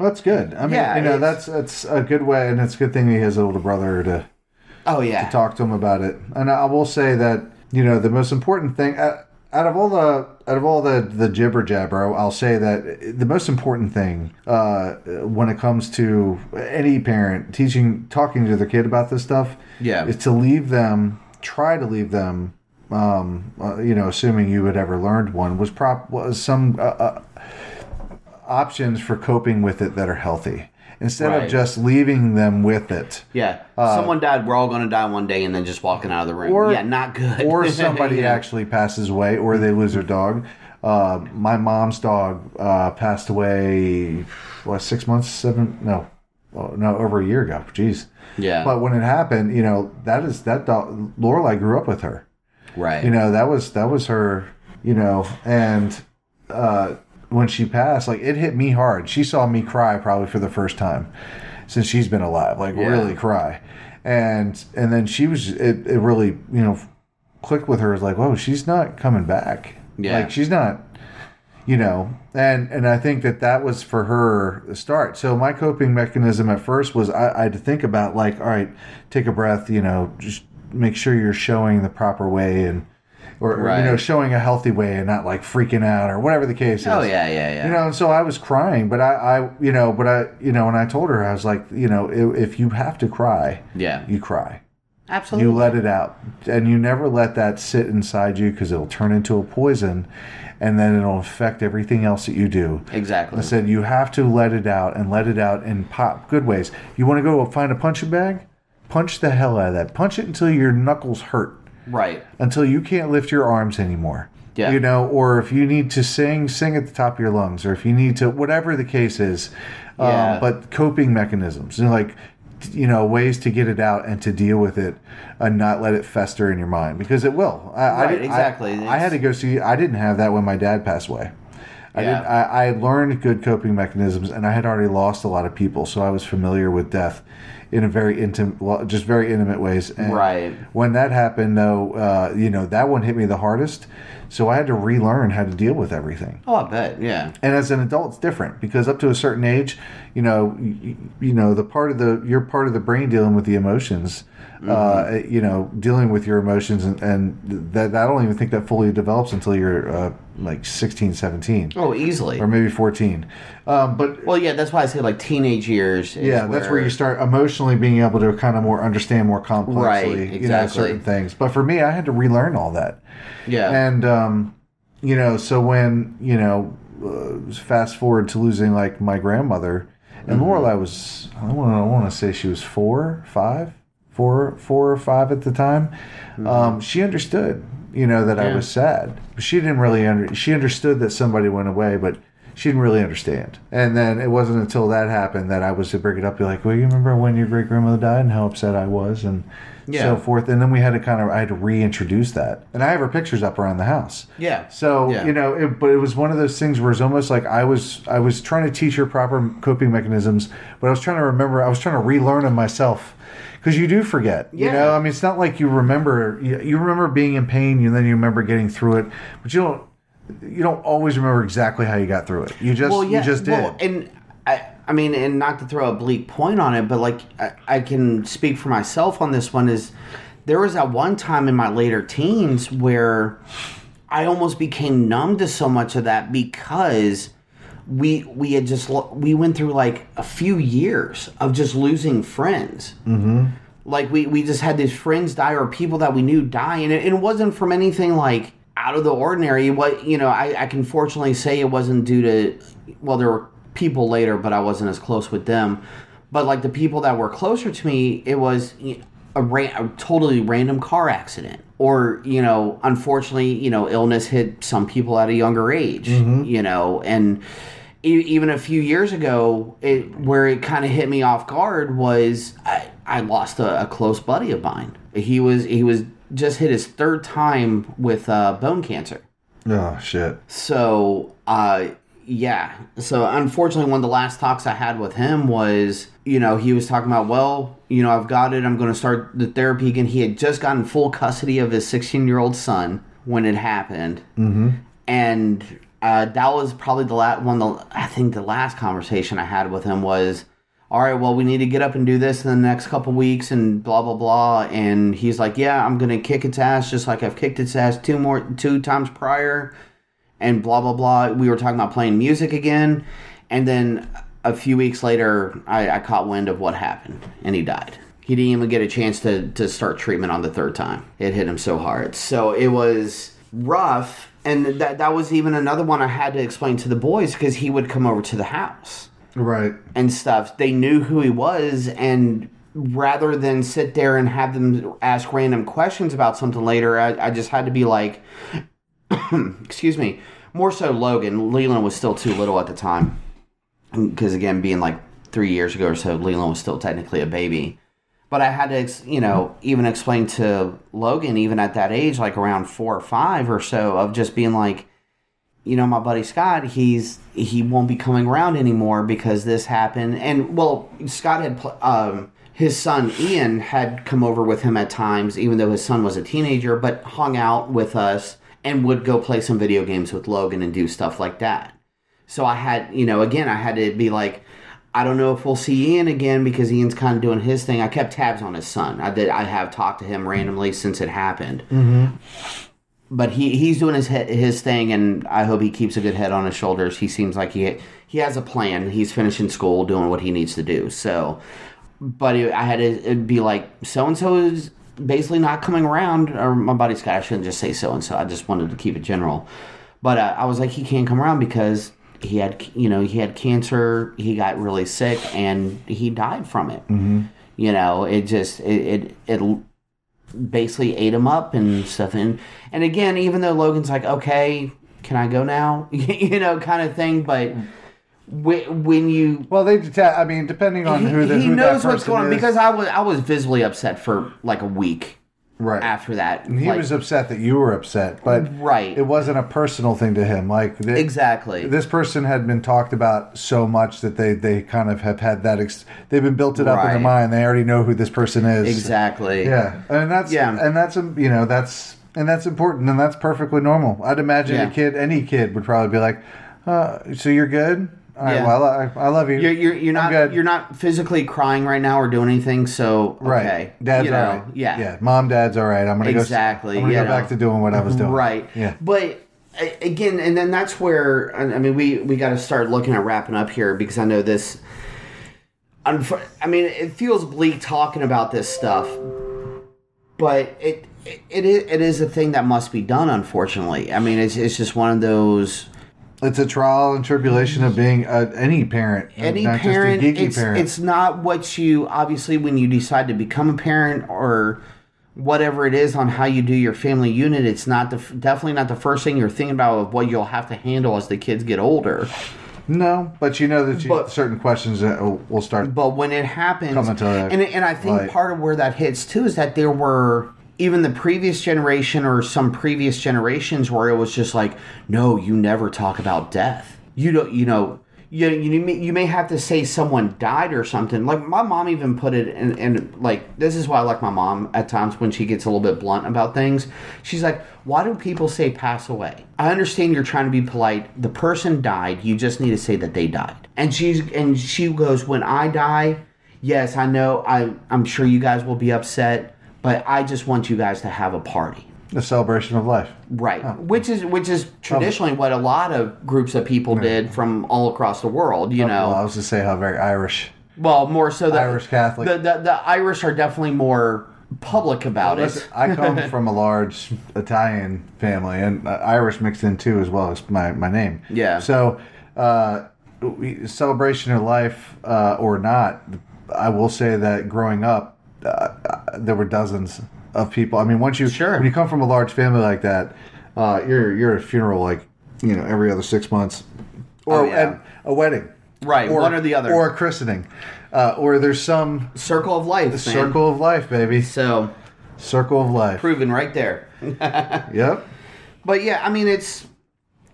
Well, that's good. I mean, Yeah, you know, that's that's a good way, and it's a good thing he has an older brother to oh yeah, To talk to him about it. And I will say that you know the most important thing uh, out of all the out of all the the jibber jabber, I'll say that the most important thing uh, when it comes to any parent teaching talking to their kid about this stuff, Yeah. is to leave them try to leave them. Um, uh, you know, assuming you had ever learned one, was prop was some uh, uh, options for coping with it that are healthy instead Right. of just leaving them with it. yeah. Someone died. We're all going to die one day, and then just walking out of the room. Or- yeah, not good. or somebody Yeah. actually passes away, or they lose their dog. Uh, my mom's dog uh, passed away, what, six months, seven? No, oh, no, over a year ago. Jeez. Yeah. But when it happened, you know, that is that dog. Lorelai grew up with her. right. You know, that was that was her. You know, and uh, when she passed, like it hit me hard. She saw me cry probably for the first time since she's been alive, like Yeah. really cry. And and then she was it, it really you know clicked with her. It's like, whoa, she's not coming back. Yeah. like she's not. You know, and and I think that that was for her the start. So my coping mechanism at first was I, I had to think about like, all right, take a breath. You know, just make sure you're showing the proper way and or, or, you know showing a healthy way and not like freaking out or whatever the case oh, is. oh yeah, yeah, yeah. You know, and so I was crying, but I, I, you know, but I, you know, and I told her I was like, you know, if, if you have to cry, yeah. you cry, Absolutely. you let it out, and you never let that sit inside you because it'll turn into a poison, and then it'll affect everything else that you do. exactly. I said you have to let it out and let it out in pop good ways. You want to go find a punching bag, punch the hell out of that. Punch it until your knuckles hurt, Right. until you can't lift your arms anymore. Yeah. You know, or if you need to sing, sing at the top of your lungs, or if you need to, whatever the case is. Yeah. Um, but coping mechanisms, you know, like, you know, ways to get it out and to deal with it and not let it fester in your mind because it will. I, I Right, I- exactly. I, had to go see, I didn't have that when my dad passed away. I, Yeah. did, I, I learned good coping mechanisms, and I had already lost a lot of people, so I was familiar with death in a very intimate, well, just very intimate ways. And Right. When that happened, though, uh, you know that one hit me the hardest, so I had to relearn how to deal with everything. Oh, I bet. Yeah. And as an adult, it's different because up to a certain age, you know, you, you know, the part of the you're part of the brain dealing with the emotions. Uh, you know, dealing with your emotions, and, and that I don't even think that fully develops until you're uh, like 16, 17 Oh, easily. or maybe 14. Um, but Well, yeah, that's why I say like teenage years. is yeah, that's where you start emotionally being able to kind of more understand more complexly, Right, you know, certain things. But for me, I had to relearn all that. Yeah. And um, you know, so when you know, uh, fast forward to losing like my grandmother, and Mm-hmm. Lorelai was I want I want to say she was four, five, four, four or five at the time. Um, she understood, you know, that I Mm-hmm. Was sad. She didn't really under. She understood that somebody went away, but. She didn't really understand, and then it wasn't until that happened that I was to bring it up. Be like, "Well, you remember when your great grandmother died and how upset I was, and Yeah. so forth." And then we had to kind of, I had to reintroduce that, and I have her pictures up around the house. yeah. So Yeah. you know, it, but it was one of those things where it's almost like I was I was trying to teach her proper coping mechanisms, but I was trying to remember I was trying to relearn them myself because you do forget. You know, I mean, it's not like you remember you, remember being in pain and then you remember getting through it, but you don't you don't always remember exactly how you got through it. You just you just did. Well, and I, I mean, and not to throw a bleak point on it, but like I, I can speak for myself on this one. Is there was that one time in my later teens where I almost became numb to so much of that because we we had just lo- we went through like a few years of just losing friends. Mm-hmm. Like we we just had these friends die or people that we knew die, and it, it wasn't from anything like out of the ordinary. What you know, I, I can fortunately say it wasn't due to well, there were people later, but I wasn't as close with them. But like the people that were closer to me, it was a, ra- a totally random car accident, or you know, unfortunately, you know, illness hit some people at a younger age, you know, and even a few years ago, it where it kind of hit me off guard was I, I lost a, a close buddy of mine. He was he was just hit his third time with uh, bone cancer. oh shit. So, uh, yeah. So, unfortunately, one of the last talks I had with him was, you know, he was talking about, well, you know, I've got it. I'm going to start the therapy again. He had just gotten full custody of his 16 year old son when it happened. Mm-hmm. And uh, that was probably the last one. The I think the last conversation I had with him was, all right, well, we need to get up and do this in the next couple weeks and blah blah blah. And he's like, yeah, I'm gonna kick its ass just like I've kicked its ass two more two times prior, and blah blah blah. We were talking about playing music again, and then a few weeks later, I, I caught wind of what happened, and he died. He didn't even get a chance to to start treatment on the third time. It hit him so hard, so it was rough. And that that was even another one I had to explain to the boys because he would come over to the house Right. and stuff. They knew who he was, and rather than sit there and have them ask random questions about something later, I, I just had to be like, excuse me, more so Logan. Leland was still too little at the time. Because again, being like three years ago or so, Leland was still technically a baby. But I had to, you know, even explain to Logan, even at that age, like around four or five or so, of just being like, you know, my buddy Scott, he's he won't be coming around anymore because this happened. And well, Scott had um, his son Ian had come over with him at times, even though his son was a teenager, but hung out with us and would go play some video games with Logan and do stuff like that. So I had, you know, again, I had to be like, I don't know if we'll see Ian again because Ian's kind of doing his thing. I kept tabs on his son. I did. I have talked to him randomly since it happened. But he, he's doing his his thing, and I hope he keeps a good head on his shoulders. He seems like he he has a plan. He's finishing school, doing what he needs to do. So, but it, I had to it'd be like so and so is basically not coming around. Or my buddy Scott, I shouldn't just say so and so. I just wanted to keep it general. But uh, I was like, he can't come around because he had, you know, he had cancer. He got really sick and he died from it. Mm-hmm. You know, it just it it, it basically ate him up and stuff. And and again, even though Logan's like, okay, can I go now? you know, kind of thing. But when, you Well, they deta- I mean, depending on who the he who knows that what's going on because I was I was visibly upset for like a week right after that. And he Like, was upset that you were upset, but Right. it wasn't a personal thing to him. Like th- exactly. this person had been talked about so much that they they kind of have had that. Ex- they've been built it up in their mind. They already know who this person is. exactly. Yeah, and that's Yeah. and that's um, you know that's and that's important and that's perfectly normal. I'd imagine Yeah. a kid, any kid, would probably be like, uh, "So you're good? All right, Yeah. well, I, I love you. You're you're, you're not good. you're not physically crying right now or doing anything. So right. Dad's you know, all right. Yeah. yeah. Mom, dad's all right. I'm gonna Exactly, go. I'm gonna go back to doing what I was doing. Right. Yeah. But again, and then that's where I mean we we got to start looking at wrapping up here because I know this. I mean, it feels bleak talking about this stuff, but it it it is a thing that must be done. Unfortunately, I mean, it's it's just one of those. It's a trial and tribulation of being uh, any parent, any parent, a it's, parent. it's not what you obviously when you decide to become a parent or whatever it is on how you do your family unit. It's not the definitely not the first thing you're thinking about of what you'll have to handle as the kids get older. no, but you know that you, But- certain questions that will will start. But when it happens, Coming to and and I think light. part of where that hits too is that there were even the previous generation or some previous generations where it was just like, no, you never talk about death. You don't, you know. You, you, may, you may have to say someone died or something. Like my mom even put it in, in like this is why I like my mom at times when she gets a little bit blunt about things. She's like, "Why do people say pass away?" I understand you're trying to be polite. The person died. You just need to say that they died. And she's and she goes, "When I die, yes, I know. I I'm sure you guys will be upset, but I just want you guys to have a party." the celebration of life. Right, which is which is traditionally what a lot of groups of people did from all across the world. You know, Well, I was to say how very Irish. well, more so the Irish Catholic. The, the the Irish are definitely more public about Listen, it. I come from a large Italian family, and uh, Irish mixed in too, as well as my, my name. Yeah. So, uh, celebration of life uh, or not, I will say that growing up, uh, there were dozens of people. I mean, once you Sure. when you come from a large family like that, uh, you're you're at a funeral like you know every other six months, or Oh, yeah. and a wedding, Right, Or, one or the other. or a christening, uh, or there's some Circle of life, circle of life, baby, So circle of life. proven right there. Yep. But yeah, I mean it's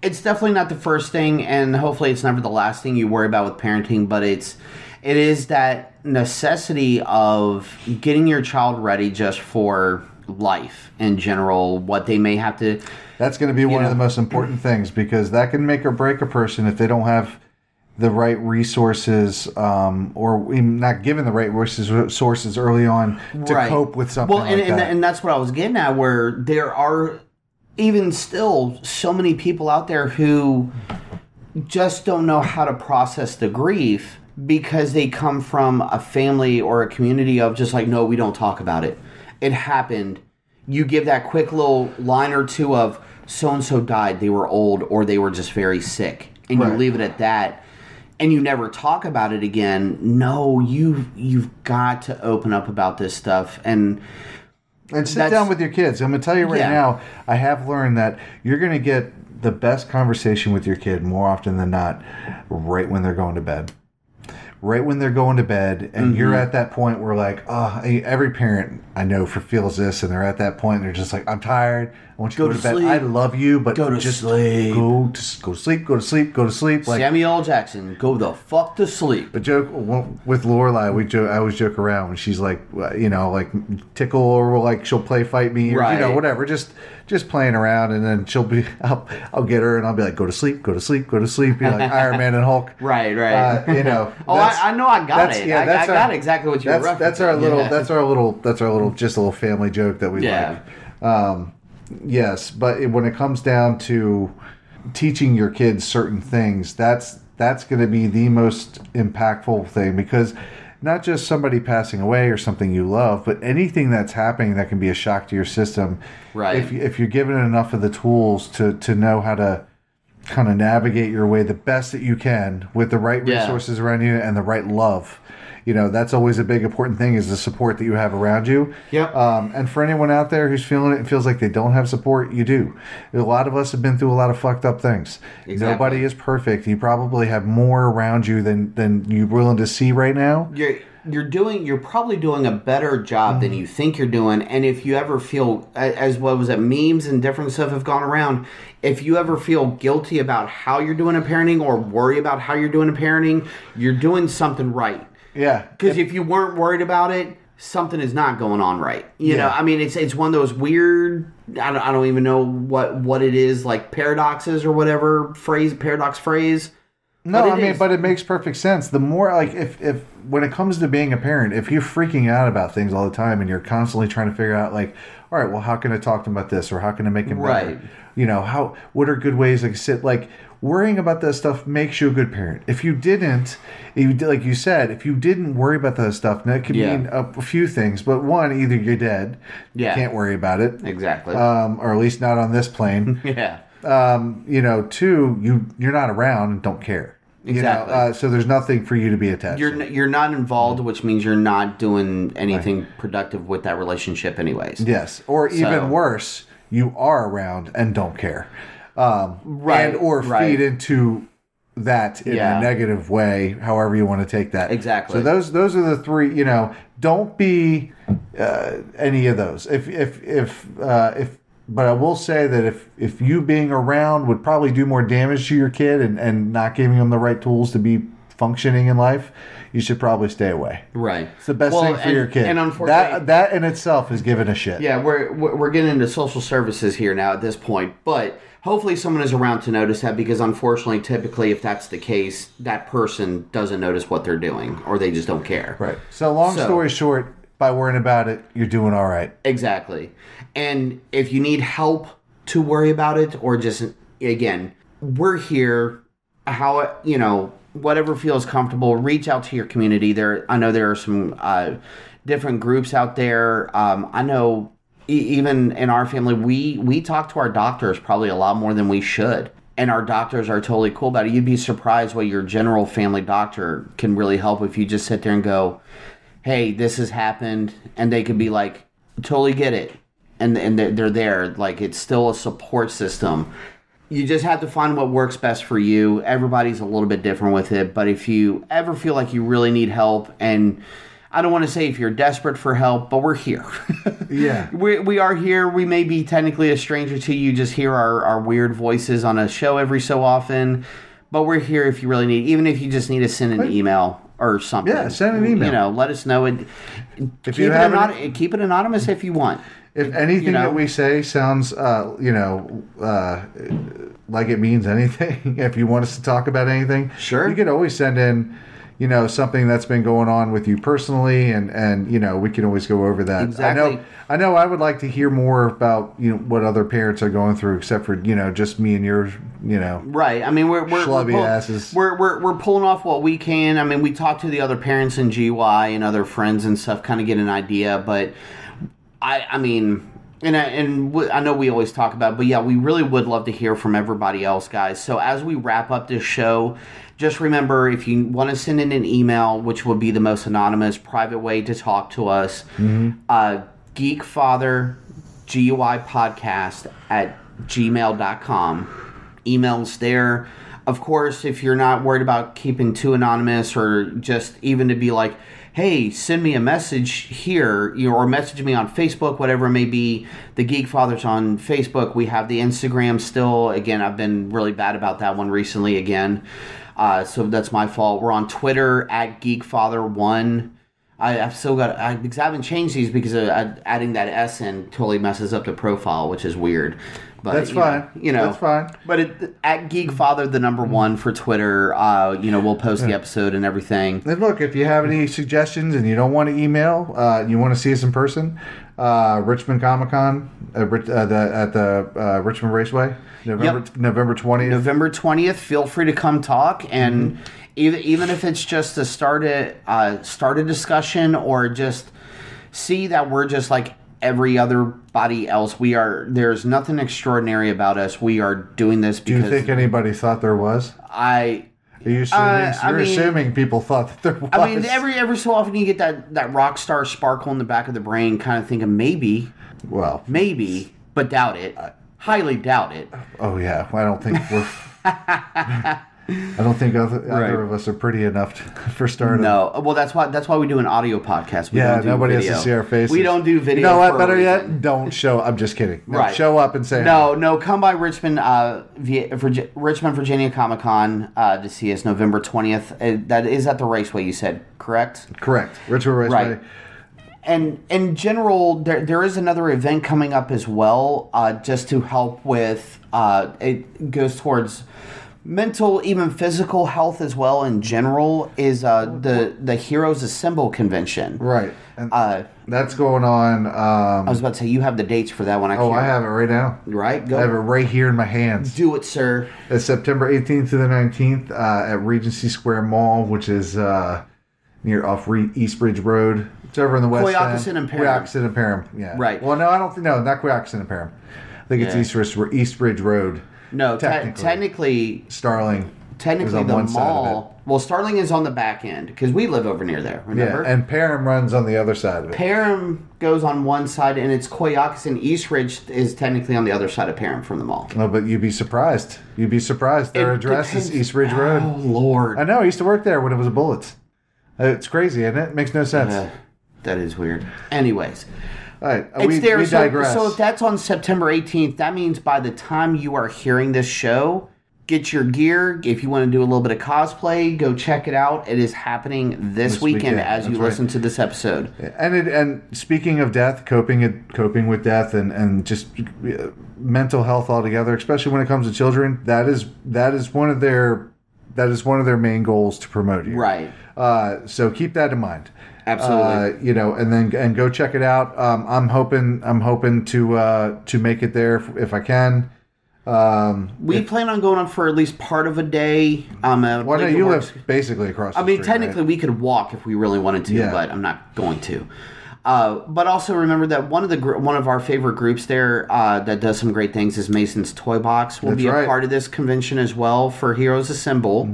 it's definitely not the first thing, and hopefully it's never the last thing you worry about with parenting. But it's it is that necessity of getting your child ready just for life in general. What they may have to. That's going to be one know. of the most important things because that can make or break a person if they don't have the right resources um, or not given the right resources early on to Right. cope with something Well, and, like and, that. and that's what I was getting at, where there are even still so many people out there who just don't know how to process the grief because they come from a family or a community of just like, no, we don't talk about it. It happened. You give that quick little line or two of so and so died, they were old, or they were just very sick, and you leave it at that and you never talk about it again no you you've got to open up about this stuff and And sit down with your kids. I'm going to tell you right Yeah. now, I have learned that you're going to get the best conversation with your kid more often than not right when they're going to bed. Right when they're going to bed, and you're Mm-hmm. at that point where, like, oh, every parent I know for feels this, and they're at that point, and they're just like, I'm tired. I want you Go to go to to, bed. sleep. I love you, but Go to just sleep. Go to go to sleep. Go to sleep. Go to sleep. Like, samuel L. jackson go the fuck to sleep but joke with Lorelai, we joke. I always joke around when she's like, you know, like tickle or like she'll play fight me or you know whatever, just just playing around, and then she'll be, I'll, I'll get her and I'll be like, go to sleep, go to sleep, go to sleep, be like Iron Man and Hulk, right right Uh, you know, oh I, I know i got that's- it yeah, I, I that's our- got exactly what you were That's that's our little Yeah. that's our little that's our little just a little family joke that we Yeah. like. Um, yes, but it, when it comes down to teaching your kids certain things, that's that's going to be the most impactful thing because not just somebody passing away or something you love, but anything that's happening that can be a shock to your system. Right. If if you're given enough of the tools to to know how to kind of navigate your way the best that you can with the right Yeah. resources around you and the right love. You know, that's always a big important thing is the support that you have around you. Yep. Um, and for anyone out there who's feeling it and feels like they don't have support, you do. A lot of us have been through a lot of fucked up things. Exactly. Nobody is perfect. You probably have more around you than than you're willing to see right now. you're you're doing you're probably doing a better job than mm-hmm. you think you're doing. And if you ever feel as what was it memes and different stuff have gone around if you ever feel guilty about how you're doing a parenting or worry about how you're doing a parenting you're doing something right. Yeah. because if you weren't worried about it something is not going on right. You know i mean it's it's one of those weird I don't, I don't even know what what it is like paradoxes or whatever phrase paradox phrase No, I mean, is. but it makes perfect sense. The more like if if when it comes to being a parent, if you're freaking out about things all the time and you're constantly trying to figure out like, all right, well, how can I talk to him about this or how can I make him better? Right. You know, how what are good ways can sit like worrying about that stuff makes you a good parent. If you didn't, if you like you said, if you didn't worry about that stuff, that could Yeah. mean a, a few things. But one, either you're dead, Yeah. you can't worry about it, exactly um, or at least not on this plane. yeah um, you know, two, you you're not around and don't care. You know, Exactly. uh, so there's nothing for you to be attached. you're to. n- you're not involved, which means you're not doing anything productive with that relationship, anyways. Yes, or even worse, you are around and don't care, um, Right, And or right. feed into that in Yeah. a negative way, however you want to take that. Exactly. So those those are the three. You know, don't be uh, any of those. If if if uh, if. But I will say that if if you being around would probably do more damage to your kid and, and not giving them the right tools to be functioning in life, you should probably stay away. Right. It's the best Well, thing for and- your kid. And unfortunately, that that in itself is giving a shit. yeah, we're we're getting into social services here now at this point, but hopefully someone is around to notice that because unfortunately, typically, if that's the case, that person doesn't notice what they're doing or they just don't care. Right. So long So- story short, by worrying about it, you're doing all right. Exactly. And if you need help to worry about it, or just, again, we're here. How, you know, whatever feels comfortable, reach out to your community. There, I know there are some uh, different groups out there. Um, I know even in our family, we, we talk to our doctors probably a lot more than we should. And our doctors are totally cool about it. You'd be surprised what your general family doctor can really help if you just sit there and go, hey, this has happened, and they could be like, totally get it, and and they're they're there. Like it's still a support system. You just have to find what works best for you. Everybody's a little bit different with it, but if you ever feel like you really need help, and I don't want to say if you're desperate for help, but we're here. Yeah. we, we are here. We may be technically a stranger to you, just hear our, our weird voices on a show every so often. But we're here if you really need, even if you just need to send an email or something. Yeah, send an email. You know, let us know. It, If keep, you it have anon- keep it anonymous if you want. If anything You know? that we say sounds, uh, you know, uh, like it means anything, if you want us to talk about anything, Sure. you could always send in, you know, something that's been going on with you personally, and and you know, we can always go over that. I know, I know, I would like to hear more about you know what other parents are going through, except for you know just me and your, you know. Right. I mean, we're we're we're, pull- asses. we're we're we're pulling off what we can. I mean, we talk to the other parents in GY and other friends and stuff, kind of get an idea. But I I mean. And I, and w- I know we always talk about, it, but yeah, we really would love to hear from everybody else, guys. So as we wrap up this show, just remember if you want to send in an email, which would be the most anonymous, private way to talk to us, uh, geekfather, GUI podcast at gmail.com. Emails there. Of course, if you're not worried about keeping too anonymous or just even to be like, hey, send me a message here, you know, or message me on Facebook, whatever it may be. The Geek Fathers on Facebook. We have the Instagram still. Again, I've been really bad about that one recently again. Uh, so that's my fault. We're on Twitter at GeekFather1. I, I've still got. I, because I haven't changed these because uh, adding that S in totally messes up the profile, which is weird. But That's you know- fine. you know, That's fine. But it, at GeekFather, the number one for Twitter, uh, you know, we'll post the episode and everything. And look, if you have any suggestions and you don't want to email, uh, you want to see us in person, uh, Richmond Comic Con uh, uh, the, at the uh, Richmond Raceway, November Yep. November twentieth. November twentieth. Feel free to come talk, and Mm-hmm. even even if it's just to start a uh, start a discussion or just see that we're just like every other body else. We are there's nothing extraordinary about us. We are doing this Do you think anybody thought there was? I Are you assuming, Uh, I you're mean- assuming people thought that there was? I mean every every so often you get that that rock star sparkle in the back of the brain, kind of thinking maybe, well, maybe, but doubt it. Highly doubt it. oh yeah, I don't think we're. I don't think other, Right. either of us are pretty enough to, for starters. No, well that's why that's why we do an audio podcast. We Yeah, don't do nobody has video. to see our faces. We don't do video. You know what? Better yet, don't show. I'm just kidding. No, Right. Show up and say No, no, come by Richmond, uh, Virgi- Richmond, Virginia Comic Con uh, to see us November twentieth. Uh, that is at the Raceway. You said correct. Correct. Richmond Raceway. Right. And in general, there there is another event coming up as well, uh, just to help with. Uh, it goes towards mental, even physical health as well. In general, is uh, the the Heroes Assemble convention. Right. And Uh, that's going on. Um, I was about to say you have the dates for that one. I oh. I have it right now. Right, I have it right here in my hands. do it, sir. It's September 18th to the 19th uh, at Regency Square Mall, which is uh, near off Re- East Ridge Road. It's over in the west end. and Parham. Quioccasin and Parham. Yeah. Right. Well, no, I don't think. No, not Quioccasin and Parham. I think it's Yeah. East East Ridge Road. No, te- Technically. technically, Starling. technically, the one side of mall. Well, Starling is on the back end because we live over near there. Yeah, and Parham runs on the other side of it. Parham goes on one side, and it's Quioccasin. East Ridge is technically on the other side of Parham from the mall. No, but you'd be surprised. You'd be surprised. Their It address depends- is East Ridge Road. Oh Lord, I know. I used to work there when it was a Bullets. It's crazy, isn't it? Makes no sense. Uh, that is weird. Anyways, All right, uh, it's we, there. we so, digress. so if that's on September 18th, that means by the time you are hearing this show, get your gear. If you want to do a little bit of cosplay, go check it out. It is happening this, This weekend, weekend, as you right. listen to this episode. And it, and speaking of death, coping it, coping with death, and and just uh, mental health altogether, especially when it comes to children, that is that is one of their that is one of their main goals to promote you. Right. Uh, so keep that in mind. Absolutely. Uh, you know, and then and go check it out. Um, I'm hoping I'm hoping to uh, to make it there if, if I can. Um, We plan on going on for at least part of a day. Um, uh, well, no, you works- live basically across. The I mean, street, technically, right? we could walk if we really wanted to, Yeah. but I'm not going to. Uh, but also remember that one of the gr- one of our favorite groups there uh, that does some great things is Mason's Toy Box. Will That's be a right. Mm-hmm. part of this convention as well for Heroes Assemble.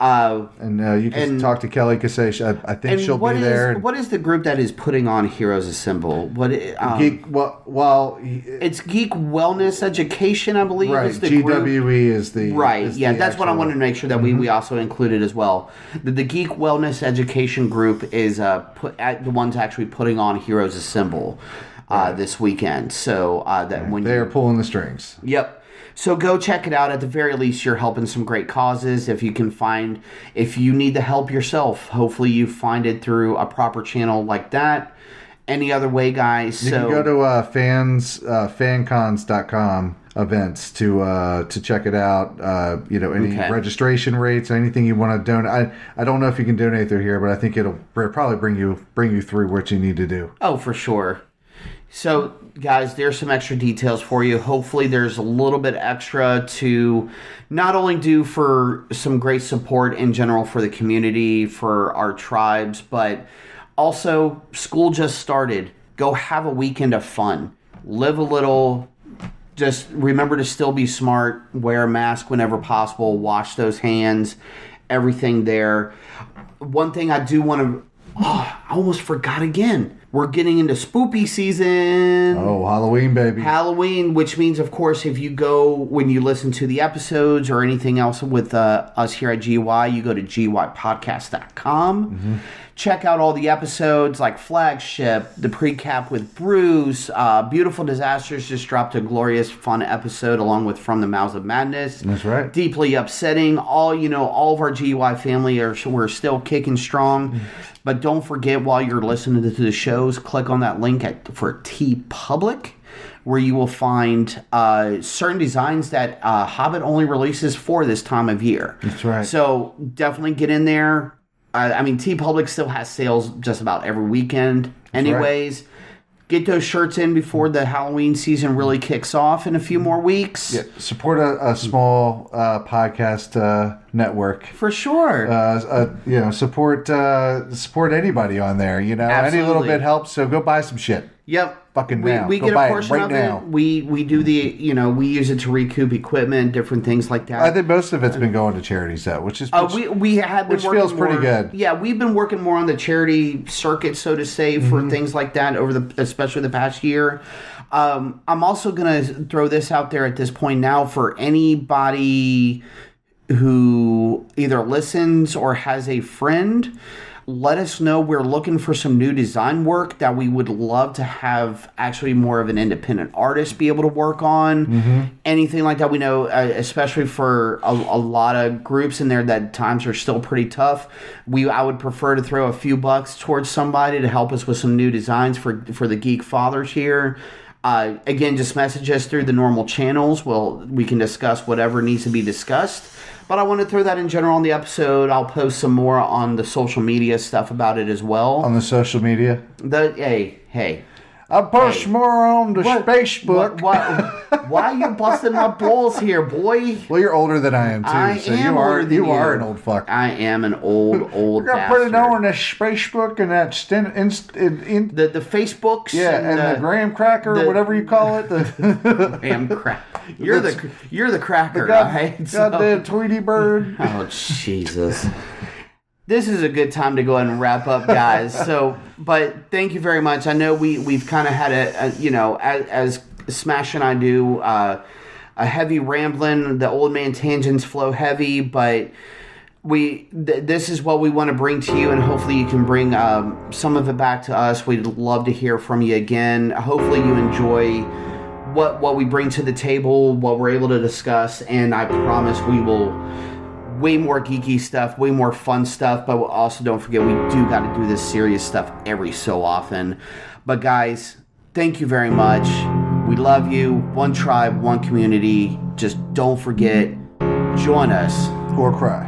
Uh, and uh, you can and- talk to Kelly Kasich. I, I think and she'll be is- there. what is the group that is putting on Heroes Assemble? What um, Geek, well, well, it's Geek Wellness Education, I believe. right. Is the group. GWE is the Right. is Yeah, the that's what I wanted to make sure that we, we also included as well. The, the Geek Wellness Education Group is uh, put at the ones actually putting on Heroes Assemble uh, this weekend. So uh, that when They are pulling the strings. Yep. So go check it out. At the very least, you're helping some great causes. If you can find, if you need the help yourself, hopefully you find it through a proper channel like that. Any other way, guys. You so can go to uh, fans uh, fancons.com events to uh, to check it out. Uh, you know any Okay. registration rates, anything you want to donate. I I don't know if you can donate through here, but I think it'll probably bring you bring you through what you need to do. Oh, for sure. So, guys, there's some extra details for you. Hopefully, there's a little bit extra to not only do for some great support in general for the community, for our tribes, but also school just started. Go have a weekend of fun. Live a little. Just remember to still be smart. Wear a mask whenever possible. Wash those hands. Everything there. One thing I do want to. Oh, I almost forgot again. We're getting into spoopy season. Oh, Halloween, baby! Halloween, which means, of course, if you go when you listen to the episodes or anything else with uh, us here at GY, you go to gypodcast.com. Check out all the episodes like Flagship, the precap with Bruce, uh, Beautiful Disasters just dropped a glorious, fun episode along with From the Mouths of Madness. That's right. Deeply upsetting. All you know, all of our GY family are we're still kicking strong. But don't forget while you're listening to the shows, click on that link at for TeePublic where you will find uh, certain designs that uh, Hobbit only releases for this time of year. That's right. So definitely get in there. Uh, I mean, TeePublic still has sales just about every weekend, anyways. Get those shirts in before the Halloween season really kicks off in a few more weeks. Yeah, support a, a small uh, podcast uh, network. For sure. Uh, uh, you know, support uh, support anybody on there. You know, any little bit helps. So go buy some shit. Yep. Fucking we, now. we Go get a portion right of now. it. We we do the you know we use it to recoup equipment, different things like that. I think most of it's been going to charities though, which is Uh, which- we we have been which feels pretty more- good. Yeah, we've been working more on the charity circuit, so to say, for Mm-hmm. things like that over the especially the past year. Um, I'm also gonna throw this out there at this point now for anybody who either listens or has a friend. Let us know. We're looking for some new design work that we would love to have actually more of an independent artist be able to work on. Anything like that. We know, uh, especially for a, a lot of groups in there, that times are still pretty tough. We I would prefer to throw a few bucks towards somebody to help us with some new designs for for the geek fathers here. Uh, again, just message us through the normal channels. Well, we can discuss whatever needs to be discussed. But I want to throw that in general on the episode. I'll post some more on the social media stuff about it as well. on the social media. the hey, hey. I post more on the Facebook. Why, why are you busting my balls here, boy? Well, you're older than I am too, I so am you are than you are an old fuck. I am an old, old We're gonna put it on the Facebook and that in, in, the the Facebooks. yeah, and, the, graham cracker, the- whatever you call it, the graham crack. You're the you're the cracker, god, right? So- goddamn Tweety bird. Oh Jesus. This is a good time to go ahead and wrap up, guys. So, but thank you very much. I know we we've kind of had a, a you know as, as Smash and I do uh, a heavy rambling. The old man tangents flow heavy, but we th- this is what we want to bring to you, and hopefully you can bring um, some of it back to us. We'd love to hear from you again. Hopefully you enjoy what what we bring to the table, what we're able to discuss, and I promise we will way more geeky stuff, way more fun stuff, but also don't forget we do got to do this serious stuff every so often. But guys, thank you very much. We love you. One tribe, one community. Just don't forget, join us. or cry.